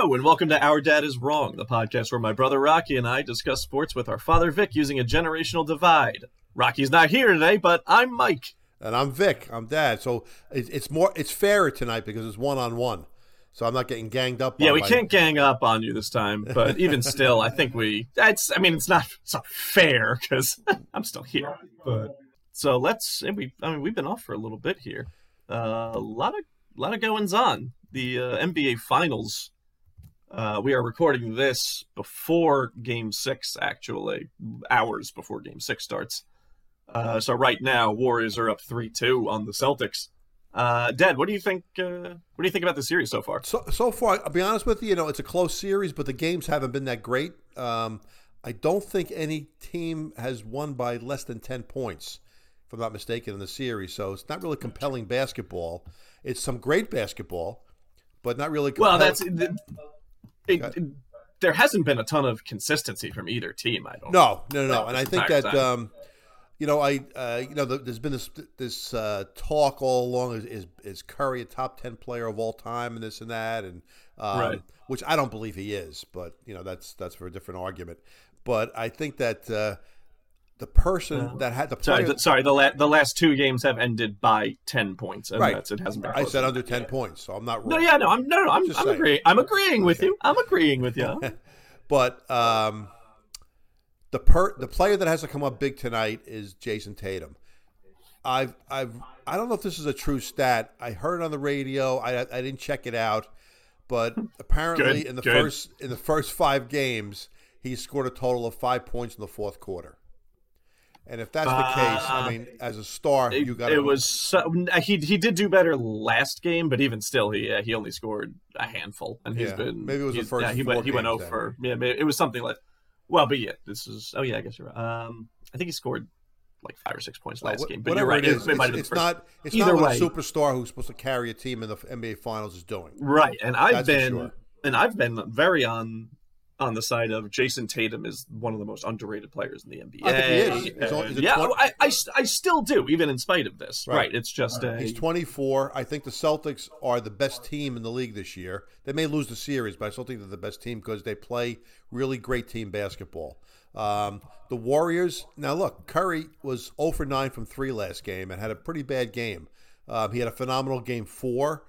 Hello, and welcome to Our Dad is Wrong, the podcast where my brother Rocky and I discuss sports with our father Vic using a generational divide. Rocky's not here today, but I'm Mike. And I'm Vic. I'm Dad. So it's more, it's fairer tonight because it's one on one. So I'm not getting ganged up. Yeah, we can't gang up on you this time, but even still, I think we. That's. I mean, it's not. It's not fair because I'm still here. But so let's. We. I mean, we've been off for a little bit here. Uh, a lot of, a lot of goings on. The uh, NBA Finals uh, we are recording this before Game Six, actually, hours before Game Six starts. Uh, so right now, Warriors are up three two on the Celtics. Uh, Dad, what do you think? Uh, what do you think about the series so far? So so far, I'll be honest with you. You know, it's a close series, but the games haven't been that great. Um, I don't think any team has won by less than ten points, if I'm not mistaken, in the series. So it's not really compelling basketball. It's some great basketball, but not really. Compelling. Well, that's it, it, there hasn't been a ton of consistency from either team. I don't. No, no, no, no. and I think that um, you know, I uh, you know, the, there's been this this uh, talk all along is, is, is Curry a top ten player of all time and this and that and um, right. which I don't believe he is, but you know that's that's for a different argument. But I think that uh, the person that had the sorry, the, sorry, the la- the last two games have ended by ten points, and right. that's it hasn't been. I said under ten points, so I'm not wrong. No, yeah, no, I'm no, no, I'm, I'm agreeing. I'm agreeing with you. I'm agreeing with you. but um, the per the player that has to come up big tonight is Jayson Tatum. I've I've I don't know if this is a true stat. I heard it on the radio. I I didn't check it out, but apparently good, in the good. first in the first five games, he scored a total of five points in the fourth quarter. And if that's the case, I uh, mean, as a star, it, you got. It was so, he he did do better last game, but even still, he uh, he only scored a handful, and he's yeah, been maybe it was the first. Yeah, he went he went over. Yeah, it was something like. Well, but yeah, this is. Oh yeah, I guess you're right. Um, I think he scored like five or six points last game. But you're right. It is, it, it's, it's not. It's Either not what way, a superstar who's supposed to carry a team in the NBA Finals is doing. Right, and I've That's been sure. and I've been very on on the side of Jayson Tatum is one of the most underrated players in the NBA. I think he is. He's on, he's yeah, 20... I, I, I, still do, even in spite of this. Right. right it's just right. a... he's 24. I think the Celtics are the best team in the league this year. They may lose the series, but I still think they're the best team because they play really great team basketball. Um, the Warriors. Now look, Curry was 0 for 9 from three last game and had a pretty bad game. Um, he had a phenomenal game four.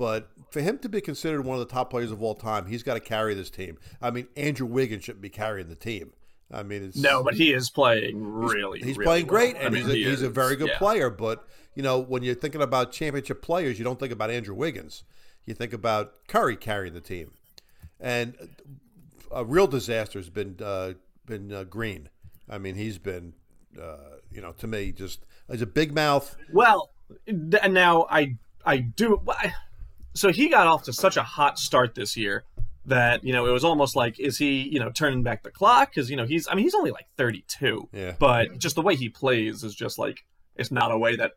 But for him to be considered one of the top players of all time, he's got to carry this team. I mean, Andrew Wiggins shouldn't be carrying the team. I mean, it's, no, but he is playing really. He's, he's really playing well. great, and I mean, he's, a, he he's a very good yeah. player. But you know, when you're thinking about championship players, you don't think about Andrew Wiggins. You think about Curry carrying the team, and a real disaster has been uh, been uh, Green. I mean, he's been, uh, you know, to me, just as a big mouth. Well, now I I do. I, so he got off to such a hot start this year that you know it was almost like is he you know turning back the clock? Because you know he's I mean he's only like 32 yeah. but just the way he plays is just like it's not a way that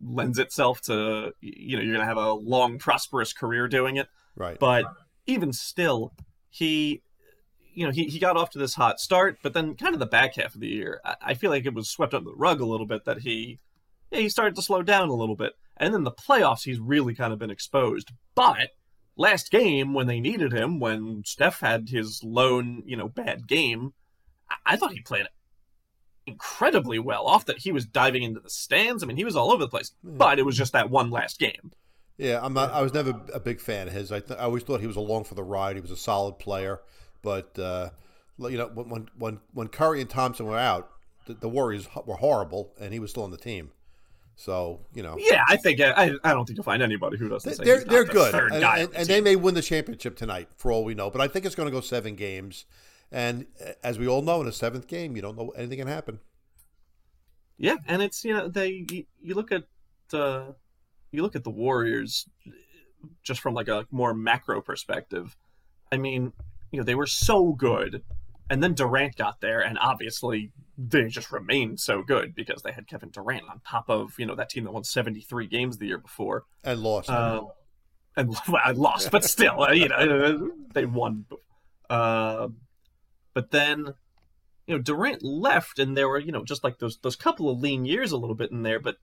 lends itself to you know you're gonna have a long prosperous career doing it. Right. But even still he you know he, he got off to this hot start but then kind of the back half of the year I, I feel like it was swept under the rug a little bit that he yeah, he started to slow down a little bit and then the playoffs, he's really kind of been exposed. But last game, when they needed him, when Steph had his lone, you know, bad game, I, I thought he played incredibly well. Off that he was diving into the stands. I mean, he was all over the place. Yeah. But it was just that one last game. Yeah, I'm not. I was never a big fan of his. I, th- I always thought he was along for the ride. He was a solid player, but uh, you know, when when when Curry and Thompson were out, the, the Warriors were horrible, and he was still on the team. So you know, yeah, I think I, I don't think you'll find anybody who doesn't. They're they're the good, and, and, and they may win the championship tonight for all we know. But I think it's going to go seven games, and as we all know, in a seventh game, you don't know anything can happen. Yeah, and it's you know they you, you look at uh, you look at the Warriors just from like a more macro perspective. I mean, you know, they were so good, and then Durant got there, and obviously they just remained so good because they had Kevin Durant on top of you know that team that won 73 games the year before. And lost. Uh, and well, I lost but still uh, you know they won. Uh, but then you know Durant left and there were you know just like those those couple of lean years a little bit in there but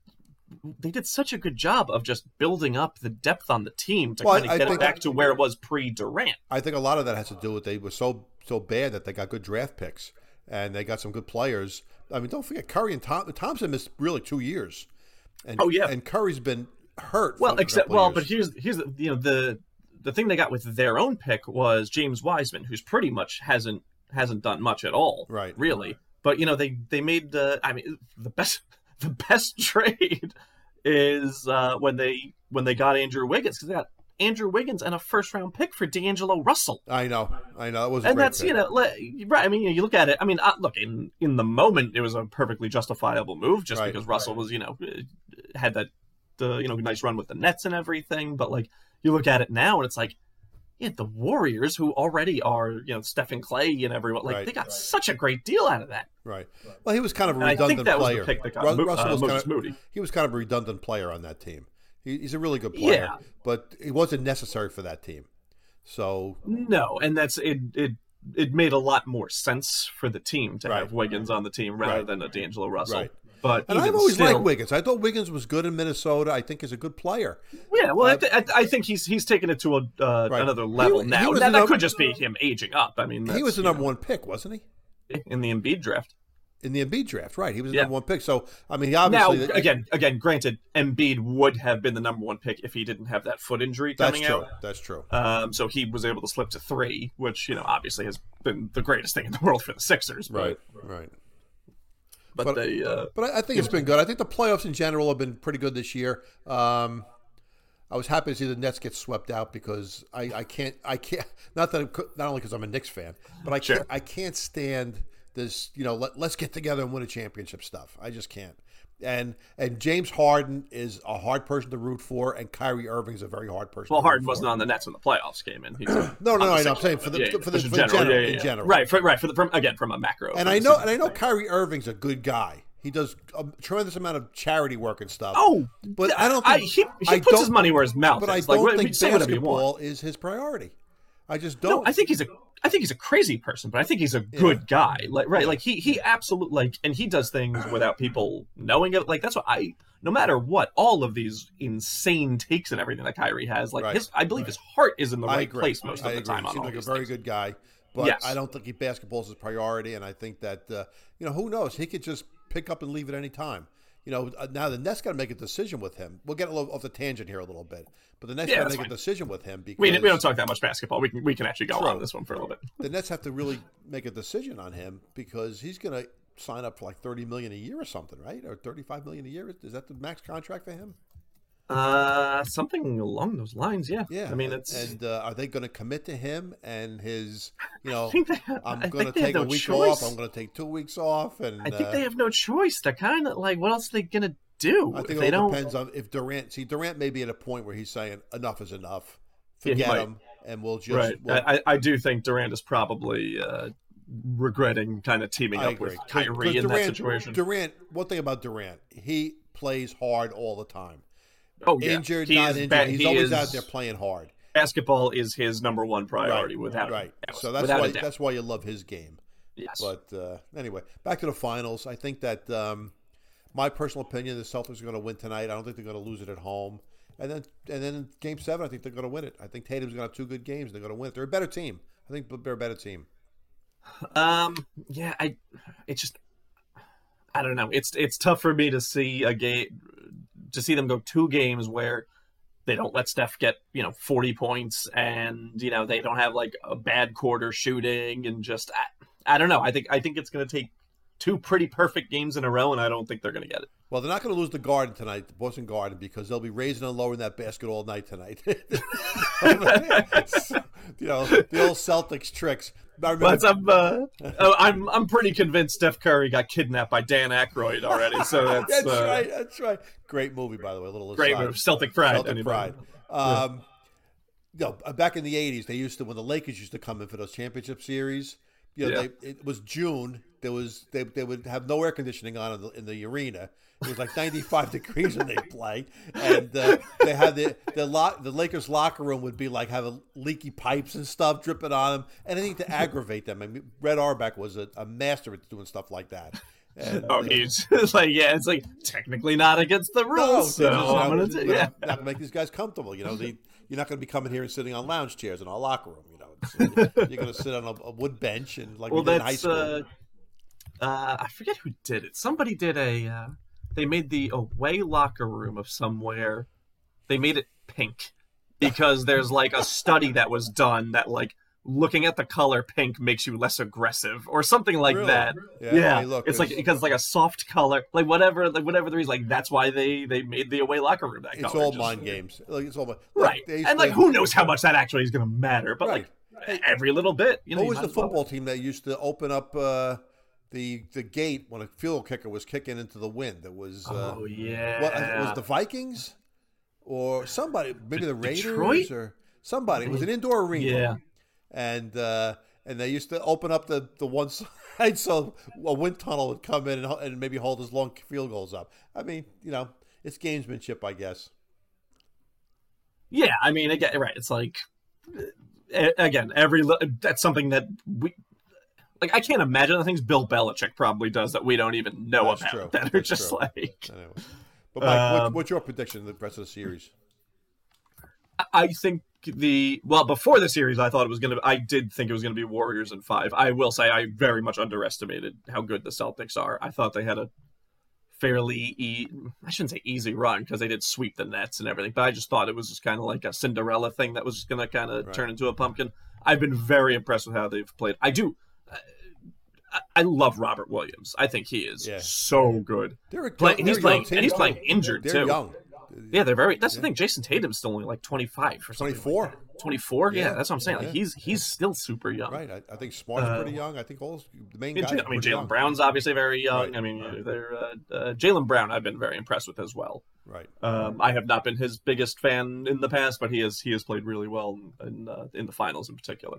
they did such a good job of just building up the depth on the team to Well, kind I of get it think- back to where it was pre Durant. I think a lot of that has to do with they were so so bad that they got good draft picks and they got some good players. I mean, don't forget Curry and Tom, Thompson missed really two years. And, Oh, yeah. and Curry's been hurt. Well, except well, but here's here's the, you know the the thing they got with their own pick was James Wiseman, who's pretty much hasn't hasn't done much at all, Right. Really, but you know they they made uh, I mean the best the best trade is uh, when they when they got Andrew Wiggins because they got Andrew Wiggins and a first round pick for D'Angelo Russell. I know, I know, it was, and great that's pick. you know le- right. I mean, you, know, you look at it. I mean, uh, look in in the moment, it was a perfectly justifiable move, just Right, because Russell was you know uh, had that the you know nice run with the Nets and everything. But like you look at it now, and it's like. Yeah, the Warriors, who already are, you know, Stephen Clay and everyone, like Right. they got such a great deal out of that. right. Well, he was kind of a And I redundant think that was the player. pick that got Ru- Russell uh, was kind of, Moody. He was kind of a redundant player on that team. He, he's a really good player, Yeah. but it wasn't necessary for that team. So No, and that's it. It it made a lot more sense for the team to Right. have Wiggins on the team rather Right. than a D'Angelo Russell. Right. But And I've always still, liked Wiggins. I thought Wiggins was good in Minnesota. I think he's a good player. Yeah, well, I, Uh, th- I, I think he's he's taken it to a uh, Right. another level he now. was That, the that could just be him aging up. I mean, he was the number know, one pick, wasn't he? in the Embiid draft. In the Embiid draft, right? He was the Yeah. number one pick. So I mean, he Now, obviously again, again, granted, Embiid would have been the number one pick if he didn't have that foot injury that's coming true. out. That's true. Um, so he was able to slip to three, which you know obviously has been the greatest thing in the world for the Sixers. But, Right, right. but, But- they, uh, But I, think it's been good. I think the playoffs in general have been pretty good this year. Um, I was happy to see the Nets get swept out because I, I can't I can't not that I'm, not only because I'm a Knicks fan, but I can't I can't stand this you know let, let's get together and win a championship stuff. I just can't. And and James Harden is a hard person to root for, and Kyrie Irving is a very hard person. well, to Harden for. wasn't on the Nets when the playoffs came in. He's No, no, no. I know. I'm saying for the Yeah, yeah, for the, for in general, Yeah, in general. right, for, right. For the from again from a macro, And I know, and I know Kyrie Irving's a good guy. He does a tremendous amount of charity work and stuff. Oh, But I don't I, he, he I puts his money where his mouth but I is. don't like, think say whatever you want. basketball is his priority. I just don't. I think he's a I think he's a crazy person, but I think he's a good guy. Like right, like he he absolutely like and he does things without people knowing it. Like that's what I no matter what, all of these insane takes and everything that Kyrie has, like Right. his I believe his heart is in the I right agree. place most of I the agree. time He seems like a very things. good guy, but Yes. I don't think he basketball's his priority. And I think that uh, you know who knows he could just pick up and leave at any time. You know, uh, now the Nets got to make a decision with him. We'll get a little off the tangent here a little bit, but the Nets Yeah, got to make a decision with him because We, we don't talk that much basketball. We can we can actually go True. on this one for a little bit. the Nets have to really make a decision on him because he's going to sign up for like thirty million a year or something, right? Or thirty-five million a year? Is that the max contract for him? Uh, something along those lines. Yeah. Yeah, I mean, it's. and uh, are they going to commit to him and his? You know, have, I'm going to think they have take a week choice. off. I'm going to take two weeks off, and I think uh, they have no choice. They're kind of like, what else are they gonna do? I think they it depends on if Durant. See, Durant may be at a point where he's saying enough is enough. Yeah, Forget might. him, and we'll just. right. we'll- I, I do think Durant is probably uh, regretting kind of teaming I up agree. with Kyrie in that situation. Durant. One thing about Durant, he plays hard all the time. Oh yeah, Injured, He not injured. he's he always out there playing hard. Basketball is his number one priority, without right. yeah, So that's without why that's why you love his game. yes. But uh, anyway, back to the finals. I think that um, my personal opinion, the Celtics are going to win tonight. I don't think they're going to lose it at home. And then and then in Game Seven, I think they're going to win it. I think Tatum's going to have two good games. They're going to win it. They're a better team. I think they're a better team. Um, yeah, I, it's just, I don't know. It's it's tough for me to see a game, to see them go two games where they don't let Steph get you know forty points, and you know they don't have like a bad quarter shooting, and just I, I don't know. I think I think it's going to take two pretty perfect games in a row, and I don't think they're going to get it. Well, they're not going to lose the Garden tonight, the Boston Garden, because they'll be raising and lowering that basket all night tonight. you know the old Celtics tricks. But I'm uh, oh, I'm I'm pretty convinced Steph Curry got kidnapped by Dan Aykroyd already. So that's, that's uh, right. That's right. Great movie, by the way. A little Great aside. move, Celtic pride. Celtic anybody. pride. Um, you know, back in the '80s, they used to when the Lakers used to come in for those championship series. You know, Yeah. they, it was June. There was they, they would have no air conditioning on in the, in the arena. It was like 95 degrees when they play, and uh, they had the the lock the Lakers locker room would be like having leaky pipes and stuff dripping on them, and anything to aggravate them. I mean, Red Auerbach was a, a master at doing stuff like that. And, Oh, uh, he's it's like yeah, it's like technically not against the no, rules. so just, you I'm gonna do, yeah. not gonna make these guys comfortable. You know, they, you're not going to be coming here and sitting on lounge chairs in our locker room. It's, you're going to sit on a, a wood bench and like Well, we did in high school. uh, uh, I forget who did it. Somebody did a. Uh, they made the away locker room of somewhere. They made it pink because there's like a study that was done that like looking at the color pink makes you less aggressive or something like Really? that. Yeah, Yeah, hey, look, it's like it's- because like a soft color, like whatever, like whatever the reason, like that's why they they made the away locker room that it's color. all just- mind games. Like it's all mi- right? they And like who knows how much that actually is going to matter? But Right. like every little bit, you know. What was the as well. football team that used to open up uh, the the gate when a field kicker was kicking into the wind? It was uh, Oh yeah. what, was the Vikings or somebody, maybe the Raiders Detroit? or somebody. It was an indoor arena. Yeah. and uh, and they used to open up the, the one side so a wind tunnel would come in and, and maybe hold as long field goals up. I mean, you know, it's gamesmanship, I guess. Yeah, I mean, again, right? It's like, uh, again, every that's something that we like. I can't imagine the things Bill Belichick probably does that we don't even know That's about true. that are That's just true. like. Anyway. But Mike, what, Um, what's your prediction of the rest of the series? I think the well before the series, I thought it was gonna. I did think it was gonna be Warriors in five. I will say I very much underestimated how good the Celtics are. I thought they had a fairly e- I shouldn't say easy run because they did sweep the Nets and everything, but I just thought it was just kind of like a Cinderella thing that was just gonna kind of Right. turn into a pumpkin. I've been very impressed with how they've played. I do. I, I love Robert Williams. I think he is Yeah. so good. They're a, Play, they're he's playing, and he's playing injured They're too. young. Yeah, they're very. That's the thing. Jayson Tatum's still only like twenty five or something. 24. 24 yeah, Yeah. that's what i'm saying like Yeah. he's he's still super young Right. I, I think Smart's Uh, pretty young. I think all the main I guys. mean, are I mean jalen young. brown's obviously very young Right. i mean they're uh, uh, Jaylen Brown i've been very impressed with as well Right. um, i have not been his biggest fan in the past but he has he has played really well in in, uh, in the finals in particular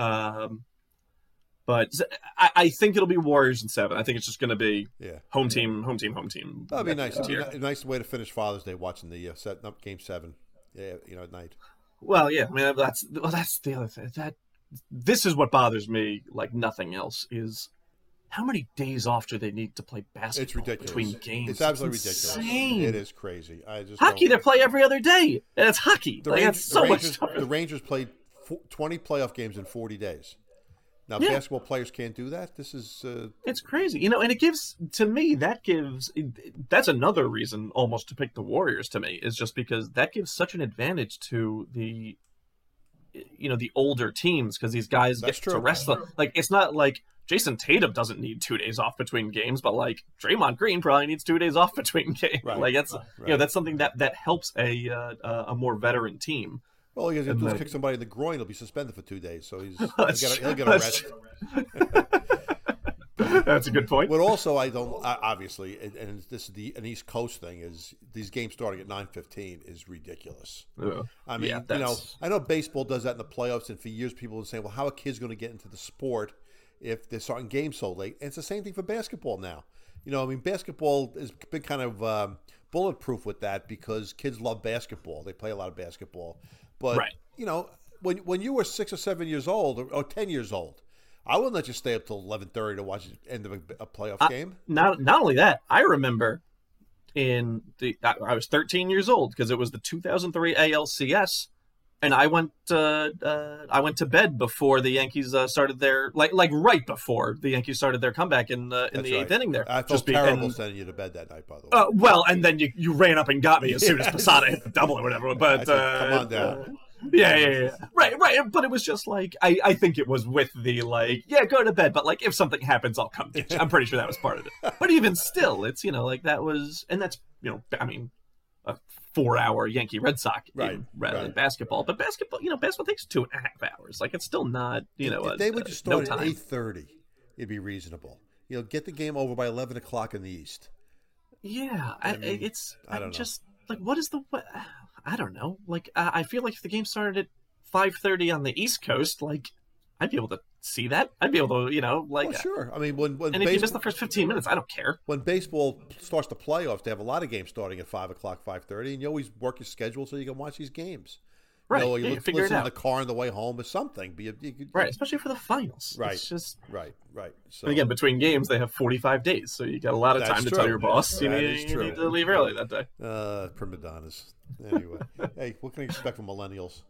um, but I, I think it'll be warriors in seven i think it's just going to be Yeah. home team home team home team That'd be nice. Be a nice way to finish Father's Day watching the uh, set up game seven. Yeah, you know, at night. Well, yeah, I mean that's well, that's the other thing. That this is what bothers me like nothing else is how many days off do they need to play basketball It's ridiculous. between games? It's absolutely insane. ridiculous. It is crazy. I just Hockey, they play every other day, and it's hockey. The, like, Rangers, so the, much Rangers, the Rangers played 20 playoff games in 40 days. Now, Yeah. basketball players can't do that. This is uh, It's crazy, you know, and it gives to me that gives that's another reason almost to pick the Warriors to me is just because that gives such an advantage to the you know the older teams because these guys That's get to true. rest them. Like it's not like Jayson Tatum doesn't need two days off between games, but like Draymond Green probably needs two days off between games. Right. Like that's you know Right. that's something that that helps a uh, uh, a more veteran team. All he has to do is kick somebody in the groin. He'll be suspended for two days. So he's he'll get, a, he'll get a rest. that's a good point. But also, I don't obviously, and, and this is the an East Coast thing is these games starting at nine fifteen is ridiculous. Yeah. I mean, Yeah, you know, I know baseball does that in the playoffs, and for years people have been saying, "Well, how are kids going to get into the sport if they're starting games so late?" And it's the same thing for basketball now. You know, I mean, basketball has been kind of um, bulletproof with that because kids love basketball; they play a lot of basketball. But Right. you know, when when you were six or seven years old or, or ten years old, I wouldn't let you stay up till eleven thirty to watch the end of a, a playoff game. not not only that, I remember in the I I was 13 years old because it was the 2003 ALCS, and I went uh, uh, I went to bed before the Yankees uh, started their like like right before the Yankees started their comeback in uh, in That's the eighth right. inning there. I felt Just be- terrible and- sending you to bed that night. By the way, uh, well, and then you, you ran up and got me as soon as Posada hit the double or whatever. But said, uh, "Come on down." uh, yeah, yeah, yeah, right, right. But it was just like I, I think it was with the like, yeah, go to bed. But like, if something happens, I'll come get you. I'm pretty sure that was part of it. But even still, it's you know like that was, and that's you know, I mean, a four-hour Yankee Red Sox game Right, rather than basketball. But basketball, you know, basketball takes two and a half hours. Like it's still not, you know, if a- they would just no at eight thirty, it'd be reasonable. You know, get the game over by eleven o'clock in the East. Yeah, I, mean, it's I don't know. just like what is the what? I don't know. Like I I feel like if the game started at five thirty on the East Coast, like I'd be able to see that. I'd be able to, you know, like. oh, sure. I mean, when when And if you miss the first fifteen minutes, I don't care. when baseball starts the playoffs, they have a lot of games starting at five o'clock, five thirty, and you always work your schedule so you can watch these games. Right, You know, you yeah, figure it listen in the car on the way home or something. But you, you, you- Right, especially for the finals. Right. It's just right, right. So again between games they have 45 days, so you got a lot of time to true. tell your boss you, That need, is you need to leave early that day. uh, prima donnas. Anyway, hey, what can you expect from millennials?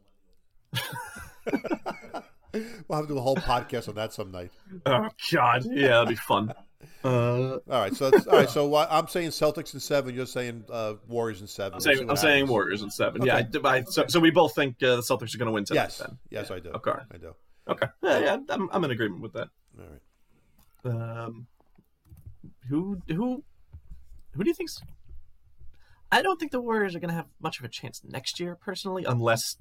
we'll have to do a whole podcast on that some night. Oh God, yeah, that'd be fun. Uh, All right, so that's, all right. So uh, I'm saying Celtics in seven. You're saying uh, Warriors in 7 I'm saying, I'm what saying. Warriors in seven. Yeah, Okay. I, I, so, so we both think uh, the Celtics are going to win tonight. Yes, Then. yes, I do. Okay. I do. Okay. Yeah, yeah, I'm, I'm in agreement with that. All right. Um, who who who do you think's? I don't think the Warriors are going to have much of a chance next year, personally, unless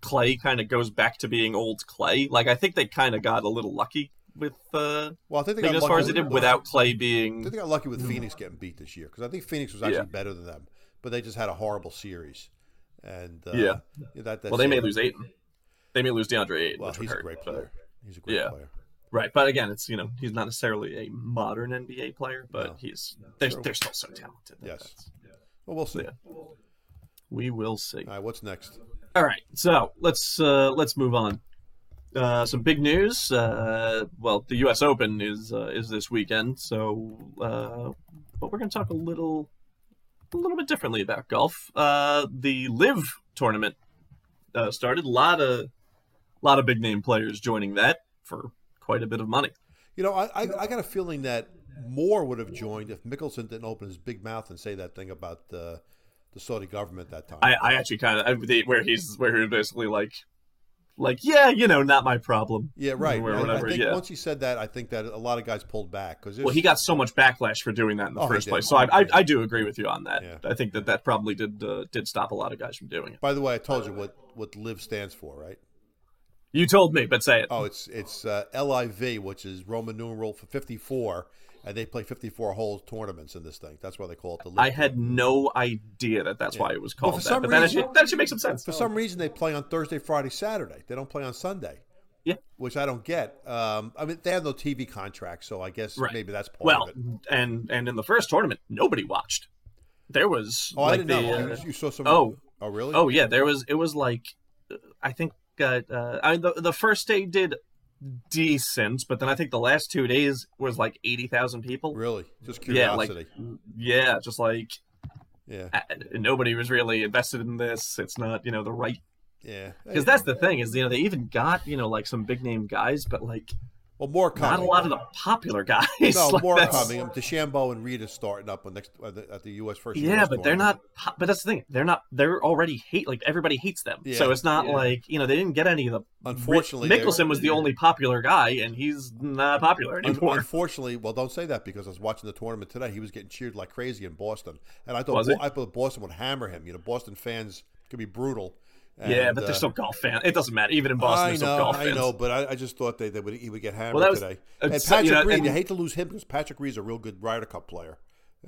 Clay kind of goes back to being old Clay. Like I think they kind of got a little lucky with uh, Well, I think they maybe got as far lucky as they with- did without Clay I being. think they got lucky with Phoenix getting beat this year because I think Phoenix was actually Yeah. better than them, but they just had a horrible series. And uh, Yeah. that, that's Well, they may lose Ayton. They may lose DeAndre Ayton, Well, which would he's a hurt. great but- player. He's a great Yeah. player. Right, but again, it's you know he's not necessarily a modern NBA player, but No. he's they're, True. they're still so talented. Yes. That's- Well, we'll see. Yeah. We will see. All right, what's next? All right, so let's uh, let's move on. Uh, some big news. Uh, well, the U.S. Open is uh, is this weekend, so uh, but we're going to talk a little a little bit differently about golf. Uh, the LIV tournament uh, started. A lot of lot of big name players joining that for quite a bit of money. You know, I, I, I got a feeling that more would have joined if Mickelson didn't open his big mouth and say that thing about the the Saudi government that time. I, I actually kind of where he's where he's basically like like yeah, you know, not my problem. yeah, right. Or whatever, I think yeah. once he said that, I think that a lot of guys pulled back because Well, he got so much backlash for doing that in the Oh, first place. So I, I, I do agree with you on that. Yeah. I think that that probably did uh, did stop a lot of guys from doing it. By the way, I told you what what LIV stands for, right? You told me, but say it. Oh, it's it's uh, LIV, which is Roman numeral for fifty four, and they play fifty four hole tournaments in this thing. That's why they call it the. LIV I had no idea that that's why it was called for that. some But that reason- actually, that actually makes some sense. For some reason, they play on Thursday, Friday, Saturday. They don't play on Sunday. Yeah. which I don't get. Um, I mean, they have no TV contract, so I guess Right. maybe that's part well, of it. Well, and and in the first tournament, nobody watched. There was Oh, I didn't know. uh, You- you saw some. oh. oh, really? Oh yeah, there was. It was like, I think uh, uh, I, the the first day did decent, but then I think the last two days was like eighty thousand people. really? Just curiosity. Yeah, like yeah, just like Yeah, nobody was really invested in this. It's not you know the right yeah. because that's the thing is you know they even got you know like some big name guys, but like well, more not coming. a lot of the popular guys. No, Like, more that's- coming. DeChambeau and Reed is starting up on next at the, at the U.S. first. Yeah, US but they're not. But that's the thing. They're not. They're already hate. Like everybody hates them. Yeah. So it's not like you know they didn't get any of the. Unfortunately, Mickelson was the only popular guy, and he's not popular Un- anymore. Unfortunately, well, don't say that because I was watching the tournament today. He was getting cheered like crazy in Boston, and I thought Was Bo- he? I thought Boston would hammer him. You know, Boston fans could be brutal. Yeah, but they're uh, still golf fans. It doesn't matter. Even in Boston, I they're still know, golf I fans. know, but I, I just thought they, they would he would get hammered Well, was- today. And Patrick you know, Reed, and- you hate to lose him because Patrick Reed's a real good Ryder Cup player.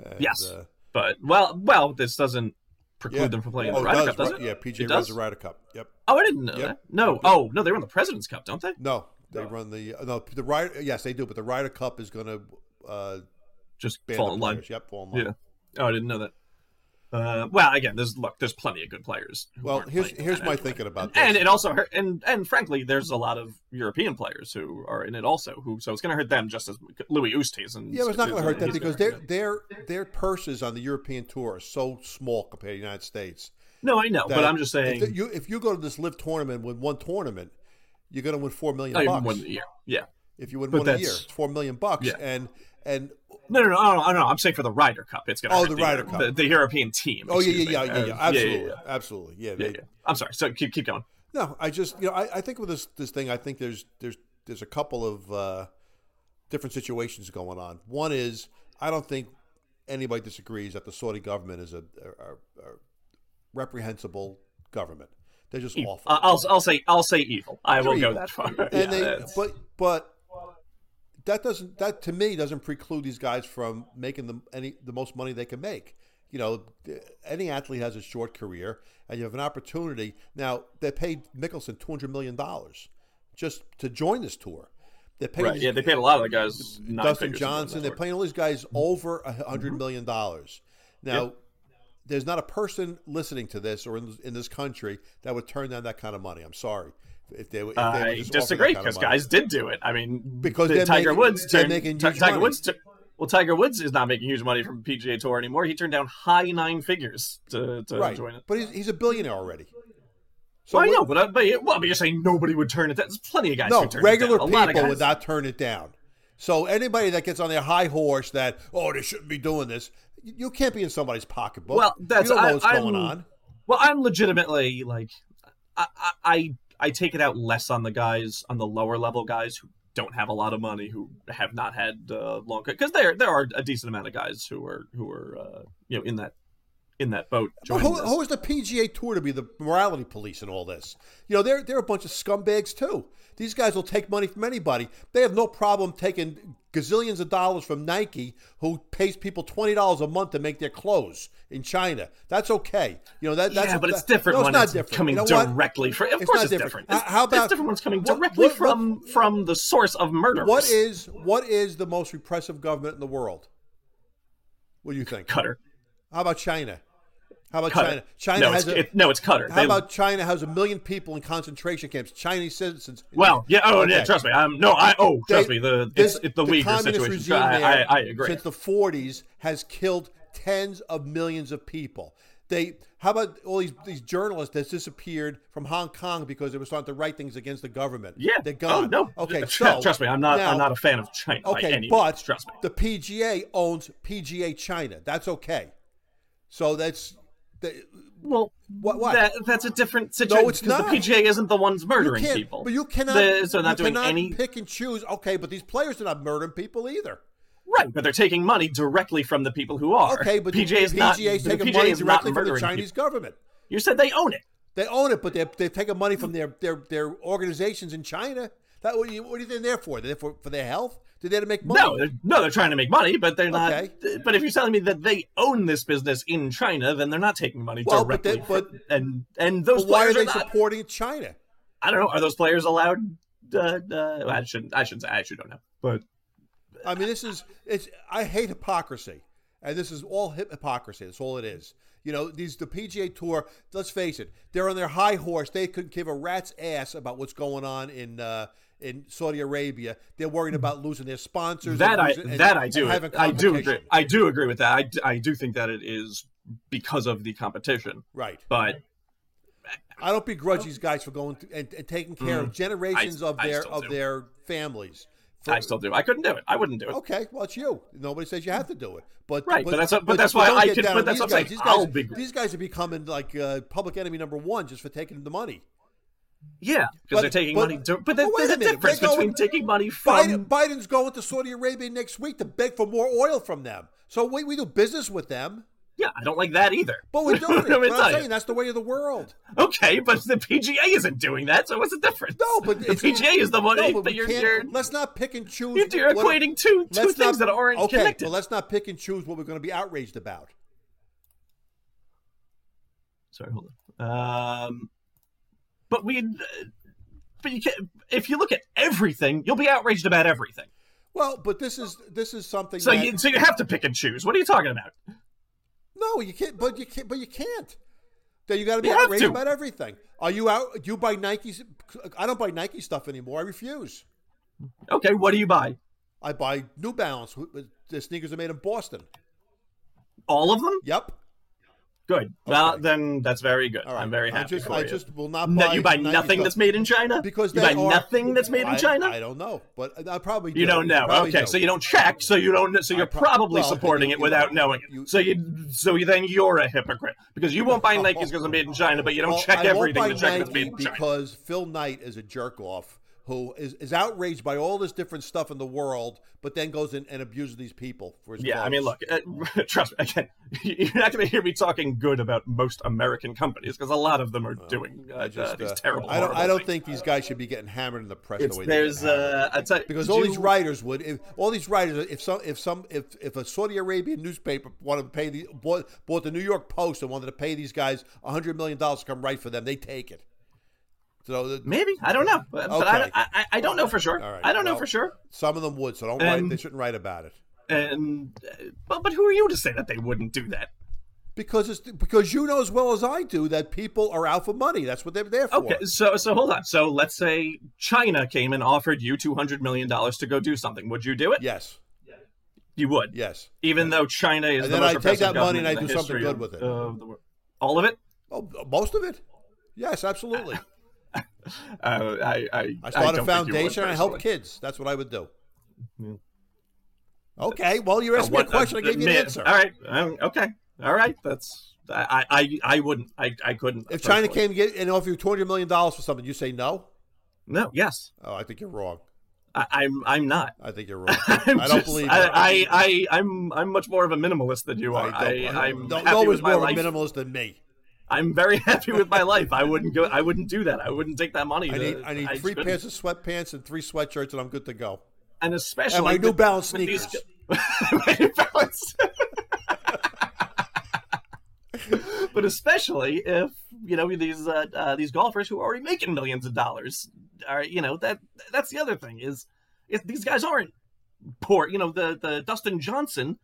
And, Yes, uh, but well, well, this doesn't preclude yeah. them from playing oh, the Ryder does, Cup, does right? it? Yeah, PGA It runs does? the Ryder Cup. Yep. Oh, I didn't know Yep. that. No. Oh, no, they run the President's Cup, don't they? No, they run the uh, no the Ryder. Yes, they do, but the Ryder Cup is going to uh, Just fall in line. Yep, fall in line. Yeah. Oh, I didn't know that. Uh, well, again, there's look, there's plenty of good players. Well, here's here's my anyway. thinking about this. and it also hurt and and frankly there's a lot of european players who are in it also who so it's going to hurt them just as louis Oosthuizen. And yeah, it's not going to hurt them because their their their purses on the European tour are so small compared to the United States. no i know but i'm just saying if you if you go to this LIV tournament with one tournament, you're going to win four million oh, bucks. year yeah if you win but one a year, it's four million bucks. Yeah. And and no no no no, no, no i'm saying for the ryder cup it's going to Oh, the the, Ryder Cup. the, european team oh yeah yeah yeah yeah, yeah Uh, absolutely yeah, absolutely yeah. yeah, yeah. i'm sorry so keep keep going No, I just you know I, I think with this this thing I think there's there's there's a couple of uh, different situations going on. One is I don't think anybody disagrees that the Saudi government is a, a, a reprehensible government. They're just Evil. awful. Uh, i'll i'll say i'll say evil i They're won't go that far and Yeah, they that's- but but that doesn't that to me doesn't preclude these guys from making the any the most money they can make. You know any athlete has a short career and you have an opportunity. Now they paid Mickelson 200 million dollars just to join this tour. They paid right, yeah they paid a lot of the guys Dustin Johnson. They're paying all these guys mm-hmm. over a hundred mm-hmm. million dollars. Now there's not a person listening to this or in, in this country that would turn down that kind of money. I'm sorry. If they, if they I disagree because guys did do it. I mean, Because Tiger making- Woods turned making huge Tiger money. Woods. Tur- well, Tiger Woods is not making huge money from PGA Tour anymore. He turned down high nine figures to, to right, join it. but he's, he's a billionaire already. So well, I know, but, uh, but, well, but you're saying nobody would turn it down. There's plenty of guys No, who turn regular it down. A lot of people would not turn it down. So anybody that gets on their high horse that oh they shouldn't be doing this, you can't be in somebody's pocketbook. Well, that's- you know I- what's I'm- going on. Well, I'm legitimately like, I, I, I, I take it out less on the guys on the lower level guys who don't have a lot of money, who have not had uh, long because there there are a decent amount of guys who are who are uh, you know in that in that boat. Who, who is the PGA Tour to be the morality police in all this? You know, they're they're a bunch of scumbags too. These guys will take money from anybody. They have no problem taking gazillions of dollars from Nike, who pays people twenty dollars a month to make their clothes in China. That's okay. You know that. That's yeah, but it's different No, it's when not it's different. coming You know directly from. Of It's course, it's different. different. It's, how it's about- different when it's coming directly what- what- from from the source of murder. What is what is the most repressive government in the world? What do you think? Qatar? How about China? How about Qatar. China? China no, has a, it, no, it's Qatar. How They- about China has a million people in concentration camps, Chinese citizens? Well, yeah. Oh, yeah. Trust me. I'm no. I. Oh, trust They- me. The this- it's, it's the, the Uyghur communist situation. regime I, there, I, I agree. Since the 40s, has killed tens of millions of people. They how about all these these journalists that disappeared from Hong Kong because they were starting to write things against the government? Yeah. they're oh, gone. Oh no. Okay, so trust me, I'm not. now- I'm not a fan of China. by Okay, but trust me. the PGA owns PGA China. That's okay. So that's Well, What- what? That, that's a different situation. it's 'cause not. The PGA isn't the ones murdering people. but you cannot. The- so not doing any. pick and choose. Okay, but these players are not murdering people either. Right, but they're taking money directly from the people who are. Okay, but PGA the is not. PGA is the taking PGA money directly from the Chinese people. government. You said they own it. They own it, but they're, they're taking money from their, their, their organizations in China. That what, you, what are they there for? They're there for, for their health? They're there to make money. No, they're, no, they're trying to make money, but they're not. Okay. But if you're telling me that they own this business in China, then they're not taking money Well, but directly. they- but- and and those But why are they not. supporting China? I don't know. Are those players allowed? Uh, uh, I shouldn't. I shouldn't say. I actually don't know. But I mean, this is it's. I hate hypocrisy, and this is all hypocrisy. That's all it is. You know, these the PGA Tour. Let's face it, they're on their high horse. They couldn't give a rat's ass about what's going on in uh, in Saudi Arabia. They're worried about losing their sponsors. that I losing- and- that I do I do agree. I do agree with that. I, I do think that it is because of the competition. Right. But I don't begrudge these guys for going through and, and taking care of generations Mm. I- of their of do. their families. For- I still do. I couldn't do it. I wouldn't do it. Okay, well, it's you. Nobody says you have to do it, but Right, but that's- but that's why I down but that's these what I'm saying. guys. These guys, I'll be- these guys are becoming like uh, public enemy number one just for taking the money. Yeah, because they're taking but- money. To, but but there's, wait there's a a difference going- between taking money from. Biden, Biden's going to Saudi Arabia next week to beg for more oil from them. So we, we do business with them, Yeah, I don't like that either. but we're doing it. Let me But tell I'm saying that's the way of the world. Okay, but the PGA isn't doing that, so what's the difference? No, but the PGA is the one. No, but but you're, can't- you're, let's not pick and choose. you're, you're what- equating two two things not- that aren't okay, connected. Well, let's not pick and choose what we're going to be outraged about. Sorry, hold on. Um, but we, but you can't. If you look at everything, you'll be outraged about everything. Well, but this is this is something. So that, you, so you have to pick and choose. What are you talking about? no, you can't. But you can't. But you can't. Then you got to be outraged to. about everything. Are you out? Do you buy Nike? I don't buy Nike stuff anymore. I refuse. Okay, what do you buy? I buy New Balance. The sneakers are made in Boston. All of them? Yep. Good. Well, then that's very good. Right. I'm very I happy just, for I you. just will not No, buy. you buy nothing stuff that's made in China because you buy are- nothing that's made in I- China. I don't know, but I probably do. You don't know. Probably Okay, do. so you don't check, so you don't. So you're pro- probably well, supporting you- it you- without knowing it. you- so you, so you, then you're a hypocrite because you won't buy Nikes because they're made in China, but you don't Well, check everything to check it's made in China. because Phil Knight is a jerk off who is, is outraged by all this different stuff in the world, but then goes in and abuses these people for his Yeah, I mean, look, uh, trust me. Again, you're not going to hear me talking good about most American companies because a lot of them are doing uh, just, uh, these terrible. I don't. I don't things. think these guys should be getting hammered in the press the way there's uh, I tell you, because all you- these writers would, if, all these writers, if some, if some, if if a Saudi Arabian newspaper wanted to pay the bought, bought the New York Post and wanted to pay these guys hundred million dollars to come write for them, they take it. So the- Maybe I don't know, but, but Okay. I, I I don't know for sure. Right, I don't know for sure. some of them would, so don't write. They shouldn't write about it. And uh, but but who are you to say that they wouldn't do that? Because it's because you know as well as I do that people are out for money. That's what they're there for. Okay, so so hold on. So let's say China came and offered you two hundred million dollars to go do something. Would you do it? Yes. You would. Yes. Even though China is And the then most I take that money and I do something good with it. of. All of it? Oh, most of it. Yes, absolutely. Uh, I I I start a you would, foundation and I help kids. That's what I would do. Yeah. Okay. Well, you asked Uh, me a what- question. I uh, gave you an answer. All right. Um, okay. All right. That's I I I wouldn't. I I couldn't. If China came and, get, and offer you two hundred million dollars for something, you say no. No. Yes. Oh, I think you're wrong. I, I'm I'm not. I think you're wrong. I'm I don't just- believe. I. I, I, I'm, I'm much more of a minimalist than you I are. I, I, I am no, no one's more of a minimalist than me. I'm very happy with my life. I wouldn't go. I wouldn't do that. I wouldn't take that money. I to- need I need just three couldn't. pairs of sweatpants and three sweatshirts, and I'm good to go. and especially And my New Balance these- sneakers. New Balance. but especially if you know these uh, uh, these golfers who are already making millions of dollars are you know that that's the other thing is if these guys aren't poor you know the the Dustin Johnson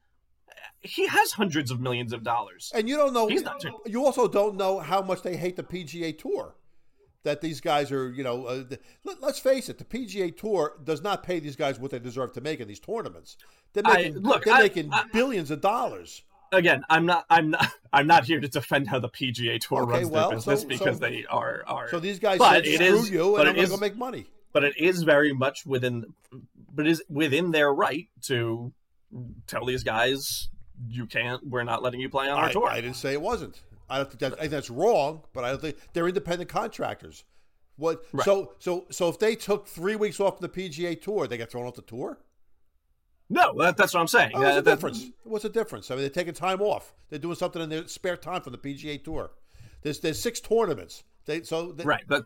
he has hundreds of millions of dollars And you don't know. He's not too- You also don't know how much they hate the PGA Tour. That these guys are, you know, uh, let, us face it, the PGA Tour does not pay these guys what they deserve to make in these tournaments. They're I- making, look, they're I- making I- billions of dollars. again I'm not I'm not I'm not here to defend how the PGA Tour Okay, runs well, their business so- because so- they are are So these guys But said, "Screw is- you," and I'm going to go make money. but it is very much within but it is within their right to tell these guys you can't we're not letting you play on our I, tour I didn't say it wasn't. I don't think that, I think that's wrong, but I don't think they're independent contractors. What? Right. So so so if they took three weeks off the PGA Tour, they got thrown off the tour. no that, that's what i'm saying Oh, what's the that- difference? What's the difference? I mean, they're taking time off. They're doing something in their spare time from the PGA Tour. There's there's six tournaments. They so they, right but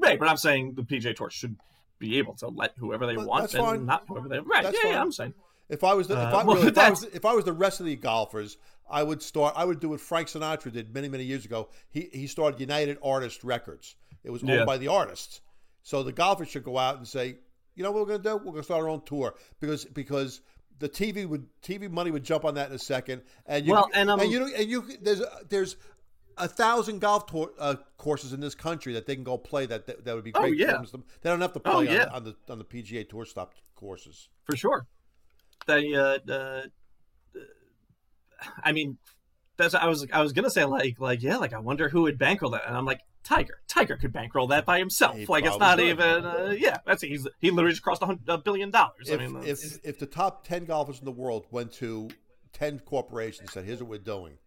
right but i'm saying the PGA Tour should be able to let whoever they want and fine. not whoever they right That's yeah, yeah i'm saying If I was the if Uh, I, well, really, if, I was, if I was the rest of the golfers, I would start. I would do what Frank Sinatra did many many years ago. He he started United Artist Records. It was owned Yeah. by the artists. So the golfers should go out and say, you know what we're going to do? We're going to start our own tour because because the TV would TV money would jump on that in a second. And you Well, and, um, you know and you there's there's a thousand golf tour, uh, courses in this country that they can go play that that, that would be great. Oh, great. yeah. tournaments. They don't have to play Oh, on, on the on the PGA Tour stop courses. for sure they uh, uh i mean that's i was i was gonna say like like yeah like i wonder who would bankroll that and i'm like tiger tiger could bankroll that by himself He like it's not even uh, yeah that's he's he literally just crossed a, billion dollars i if, mean if if the top ten golfers in the world went to ten corporations and said, "Here's what we're doing,"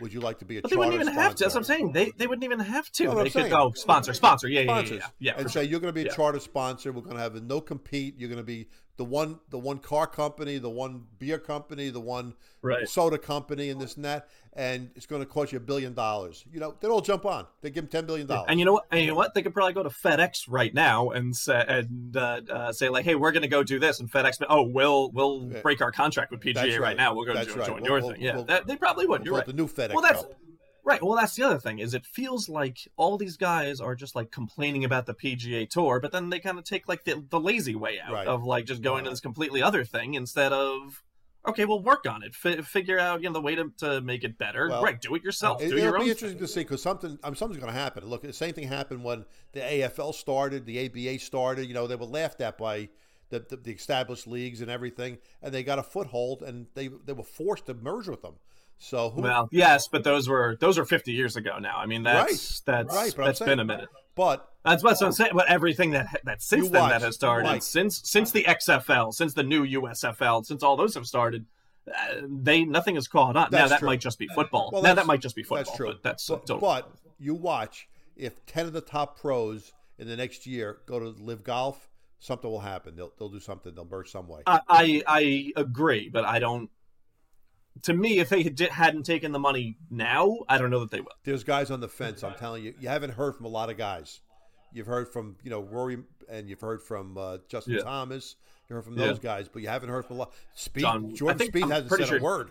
would you like to be a But they wouldn't even have to. That's what I'm sponsor? saying. They they wouldn't even have to. No, they I'm could saying. go sponsor, sponsor. Yeah, yeah, yeah, yeah. yeah, and say sure. you're going to be a Yeah. charter sponsor. We're going to have a no compete. You're going to be the one, the one car company, the one beer company, the one Right. soda company, and this and that, and it's going to cost you a billion dollars. You know, they'd all jump on. They give them ten billion dollars. And you know what? And you know what? They could probably go to FedEx right now and say and uh, uh, say like, "Hey, we're going to go do this," and FedEx, oh, we'll we'll break our contract with PGA right. right. now. We'll go That's right. join We'll- your we'll- thing. Yeah, we'll- that, they probably would. You're right. the new FedEx well, that's Cup. Right. Well, that's the other thing is it feels like all these guys are just like complaining about the PGA Tour, but then they kind of take like the, the lazy way out Right. of like just going to this completely other thing instead of. Okay, well, work on it. F- figure out you know the way to, to make it better. Well, right, do it yourself. Uh, it, do will your be own. interesting to see because something, I mean, something's going to happen. Look, the same thing happened when the AFL started, the ABA started. You know, they were laughed at by the, the, the established leagues and everything, and they got a foothold, and they they were forced to merge with them. So who? Well, yes, but those were those were 50 years ago now. I mean, that's Right, that's right, that's saying- been a minute. but That's what I'm saying. But everything that that since then watch, that has started, Mike. since since the XFL, since the new USFL, since all those have started, uh, they nothing has caught on. now that true. might just be football. Well, now that might just be football. that's true. But that's but, totally- but you watch if ten of the top pros in the next year go to LIV golf, something will happen. They'll they'll do something. They'll merge some way. I, I I agree, but I don't. To me, if they had, hadn't taken the money now, I don't know that they will. There's guys on the fence. I'm telling you, you haven't heard from a lot of guys. You've heard from you know Rory, and you've heard from uh, Justin Yeah. Thomas. You heard from Yeah. those guys, but you haven't heard from a lot. Spieth, John- Jordan Spieth I'm hasn't said a word.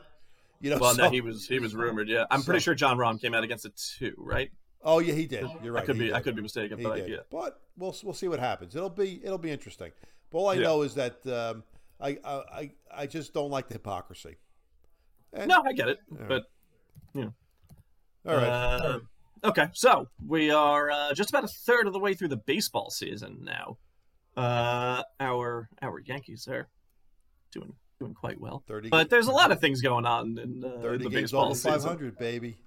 You know, Well, so, no, he was he was rumored. Yeah, I'm pretty sure Jon Rahm came out against it too, right? oh yeah, he did. You're right. I could be I could be mistaken, He but I, did. yeah. But we'll we'll see what happens. It'll be it'll be interesting. But all I Yeah. know is that um, I, I I I just don't like the hypocrisy. And, No, I get it, right. but Yeah. All right. Uh, okay, so we are uh, just about a third of the way through the baseball season now. Uh, our our Yankees are doing doing quite well, 30 but there's a lot of things going on in, uh, 30 the games baseball season. 500, baby.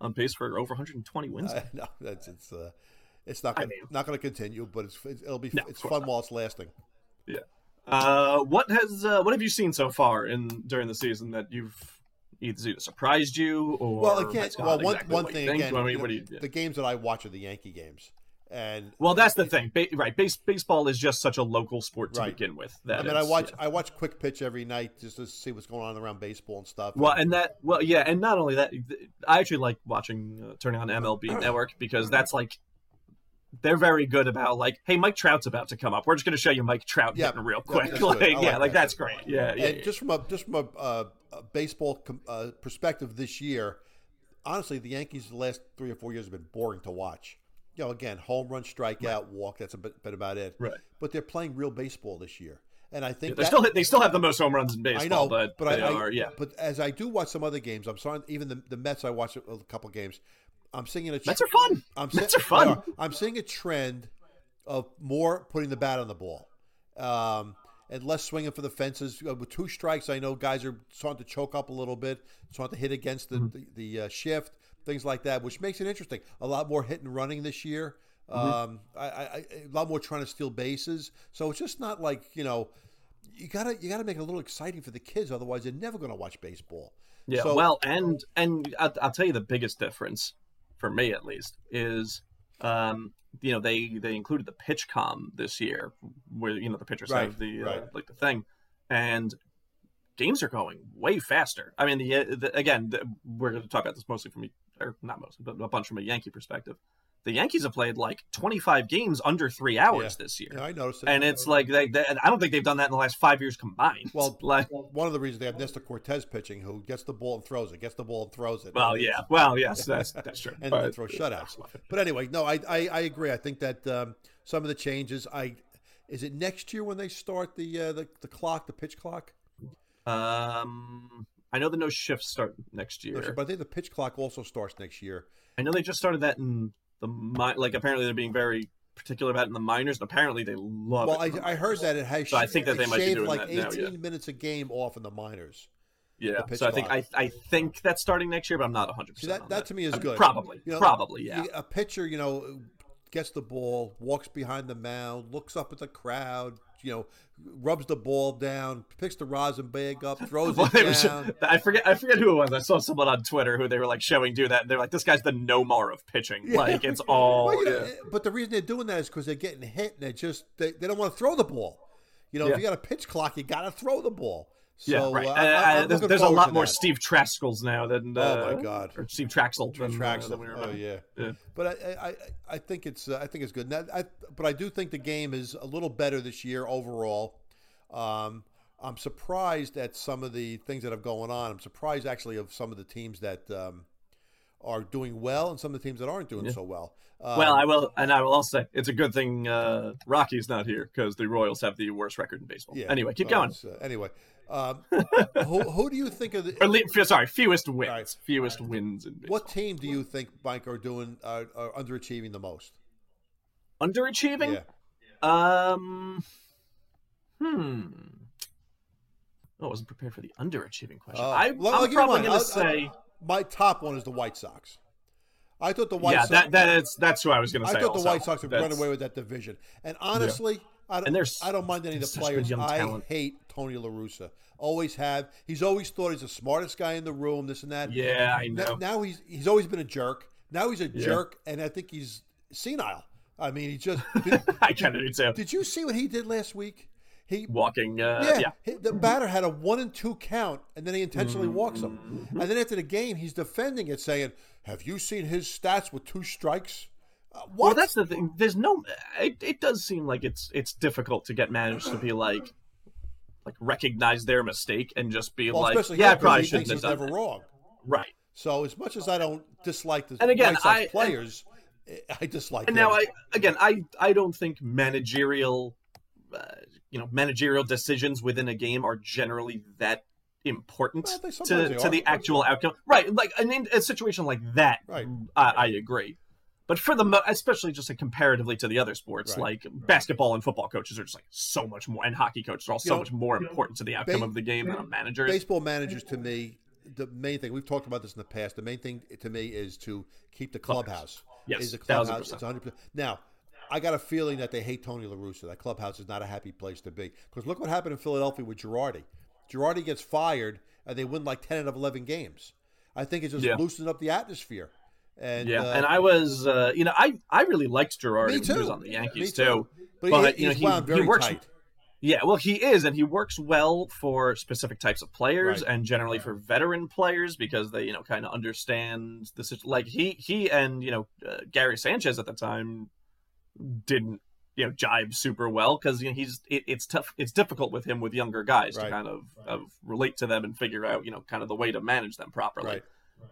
On pace for over 120 wins. I know that's it's uh, it's not gonna, mean- not going to continue, but it's it'll be No, it's fun while it's lasting. Yeah. Uh, what has uh, what have you seen so far in during the season that you've either surprised you or Well, again, well one exactly one thing again, I mean, what do you- yeah. the games that I watch are the Yankee games, and Well, that's the thing, ba- right? Base, baseball is just such a local sport to Right. begin with. That I mean, I watch yeah. I watch quick pitch every night just to see what's going on around baseball and stuff. Well, and that, well, yeah, and not only that, I actually like watching, uh, turning on MLB Network because that's like, they're very good about like, hey, Mike Trout's about to come up. We're just going to show you Mike Trout Yeah, hitting real quick. that's good. like, yeah, like like that's great. Yeah, yeah. and yeah. just from a just from a, uh, a baseball com- uh, perspective this year, honestly, the Yankees the last three or four years have been boring to watch. You know, again, home run, strikeout, walk. That's a bit, bit about it. Right. But they're playing real baseball this year, and I think they still they still have the most home runs in baseball, I know, but, but they I, I- yeah. But as I do watch some other games, I'm sorry. Even the, the Mets, I watch a, a couple games. I'm seeing a. tr- Mets are fun. I'm Mets are fun. are. I'm seeing a trend of more putting the bat on the ball, um, and less swinging for the fences. Uh, With two strikes, I know guys are starting to choke up a little bit, starting to hit against the Mm-hmm. the, the uh, shift, things like that, which makes it interesting. A lot more hit and running this year. Mm-hmm. Um, I, I, I, a lot more trying to steal bases. So it's just not like you know. You gotta you gotta make it a little exciting for the kids, otherwise they're never gonna watch baseball. Yeah, So- well, and and I'll, I'll tell you the biggest difference for me, at least, is um, you know they they included the PitchCom this year, where you know the pitchers Right, have the uh, like the thing, and games are going way faster. I mean, the, uh, the again, the, we're going to talk about this mostly from a, or not mostly, but a bunch from a Yankee perspective. The Yankees have played like 25 games under three hours Yeah. this year. Yeah, I noticed it. And it's like they, they, I don't think they've done that in the last five years combined. Well, like, one of the reasons they have Nestor Cortes pitching, who gets the ball and throws it, gets the ball and throws it. well, yeah, well, yes, that's that's true. and But- they throw shutouts. But anyway, no, I I, I agree. I think that um, some of the changes. I is it next year when they start the uh, the the clock, the pitch clock? Um, I know the no shifts start next year. But I think the pitch clock also starts next year. I know they just started that in the mi- like. Apparently, they're being very particular about it in the minors, and apparently they love Well, it. I, I heard that it has. So I think that they might be doing like that now, eighteen yeah. minutes a game off in the minors. yeah. pitch So I think. I I think that's starting next year, but I'm not 100. See percent that that to me is uh, good. Probably, You know, probably, yeah. A pitcher, you know, gets the ball, walks behind the mound, looks up at the crowd, you know, rubs the ball down, picks the rosin bag up, throws Well, it they were sho- down. I forget. I forget who it was. I saw someone on Twitter who they were like showing do that. They're like, "This guy's the Nomar of pitching. Yeah. Like it's all." Well, you know, yeah. Eh, but the reason they're doing that is because they're getting hit and they just they, they don't want to throw the ball. You know, Yeah. if you got a pitch clock, you got to throw the ball. So Yeah, right. uh, Uh, I, uh, there's there's a lot more that. Steve Trachsels now than. Uh, Oh, my God. Or Steve Trachsel. than, uh, Trachsel. than we Oh remember. yeah. Yeah. But I, I, I think it's uh, I think it's good. Now, I, but I do think the game is a little better this year overall. Um, I'm surprised at some of the things that have going on. I'm surprised actually of some of the teams that um, are doing well and some of the teams that aren't doing so well. Um, Well, I will, and I will also say it's a good thing uh, Rocky's not here because the Royals have the worst record in baseball. yeah. Anyway, keep Uh, going. uh, anyway, um, who, who do you think of the, le- sorry, fewest wins. Right. Fewest wins in baseball. what team do you think Mike are doing uh, are underachieving the most? underachieving? Yeah. Um. Hmm. Oh, I wasn't prepared for the underachieving question. Uh, I, well, I'll I'm give you probably going to say. My top one is the White Sox. I thought the White yeah, Sox. that, that is that's who I was going to say. I thought the. White Sox would run away with that division. And honestly, I, don't, And there's- I don't mind any of the there's such good players. I talent. hate Tony La Russa. Always have. He's always thought he's the smartest guy in the room. This and that. Yeah, I Now, know. now he's he's always been a jerk. Now he's a jerk, and I think he's senile. I mean, he just. Did, I kind of do too. did you see what he did last week? He Walking. Uh, yeah, yeah. he- the batter had a one and two count, and then he intentionally walks him. Mm-hmm. And then after the game, he's defending it, saying, "Have you seen his stats with two strikes?" What? Well, that's the thing. There's no. It, it does seem like it's it's difficult to get managers to be like, like recognize their mistake and just be well, like, especially yeah, I probably shouldn't have done never that. wrong. Right. So as much as I don't dislike the And again, I- players, I dislike. And him. now I again I I don't think managerial, uh, you know, managerial decisions within a game are generally that important Well, to, to the actual outcome. Right, like in a situation like that, Right. I, I agree. But for the mo- especially just like comparatively to the other sports, Right. like basketball and football coaches are just like so much more, and hockey coaches are all so know, much more important to the outcome ba- of the game than a manager. Baseball managers, to me, the main thing we've talked about this in the past. The main thing to me is to keep the clubhouse. Yes, is the thousand clubhouse. It's percent. 100. percent Now, I got a feeling that they hate Tony La Russa. That clubhouse is not a happy place to be. Because look what happened in Philadelphia with Girardi. Girardi gets fired, and they win like 10 out of 11 games. I think it's just Yeah. loosening up the atmosphere. And yeah, uh, and I was, uh, you know, I I really liked Girardi me when he was on the Yankees Me too. But, But, he, you know, he- he works- tight. Yeah, well, he is, and he works well for specific types of players, Right. and generally for veteran players because they, you know, kind of understand the situation. like he he and you know uh, Gary Sanchez at the time didn't you know jibe super well because you know he's it, it's tough it's difficult with him with younger guys Right. to kind of, of relate to them and figure out you know kind of the way to manage them properly.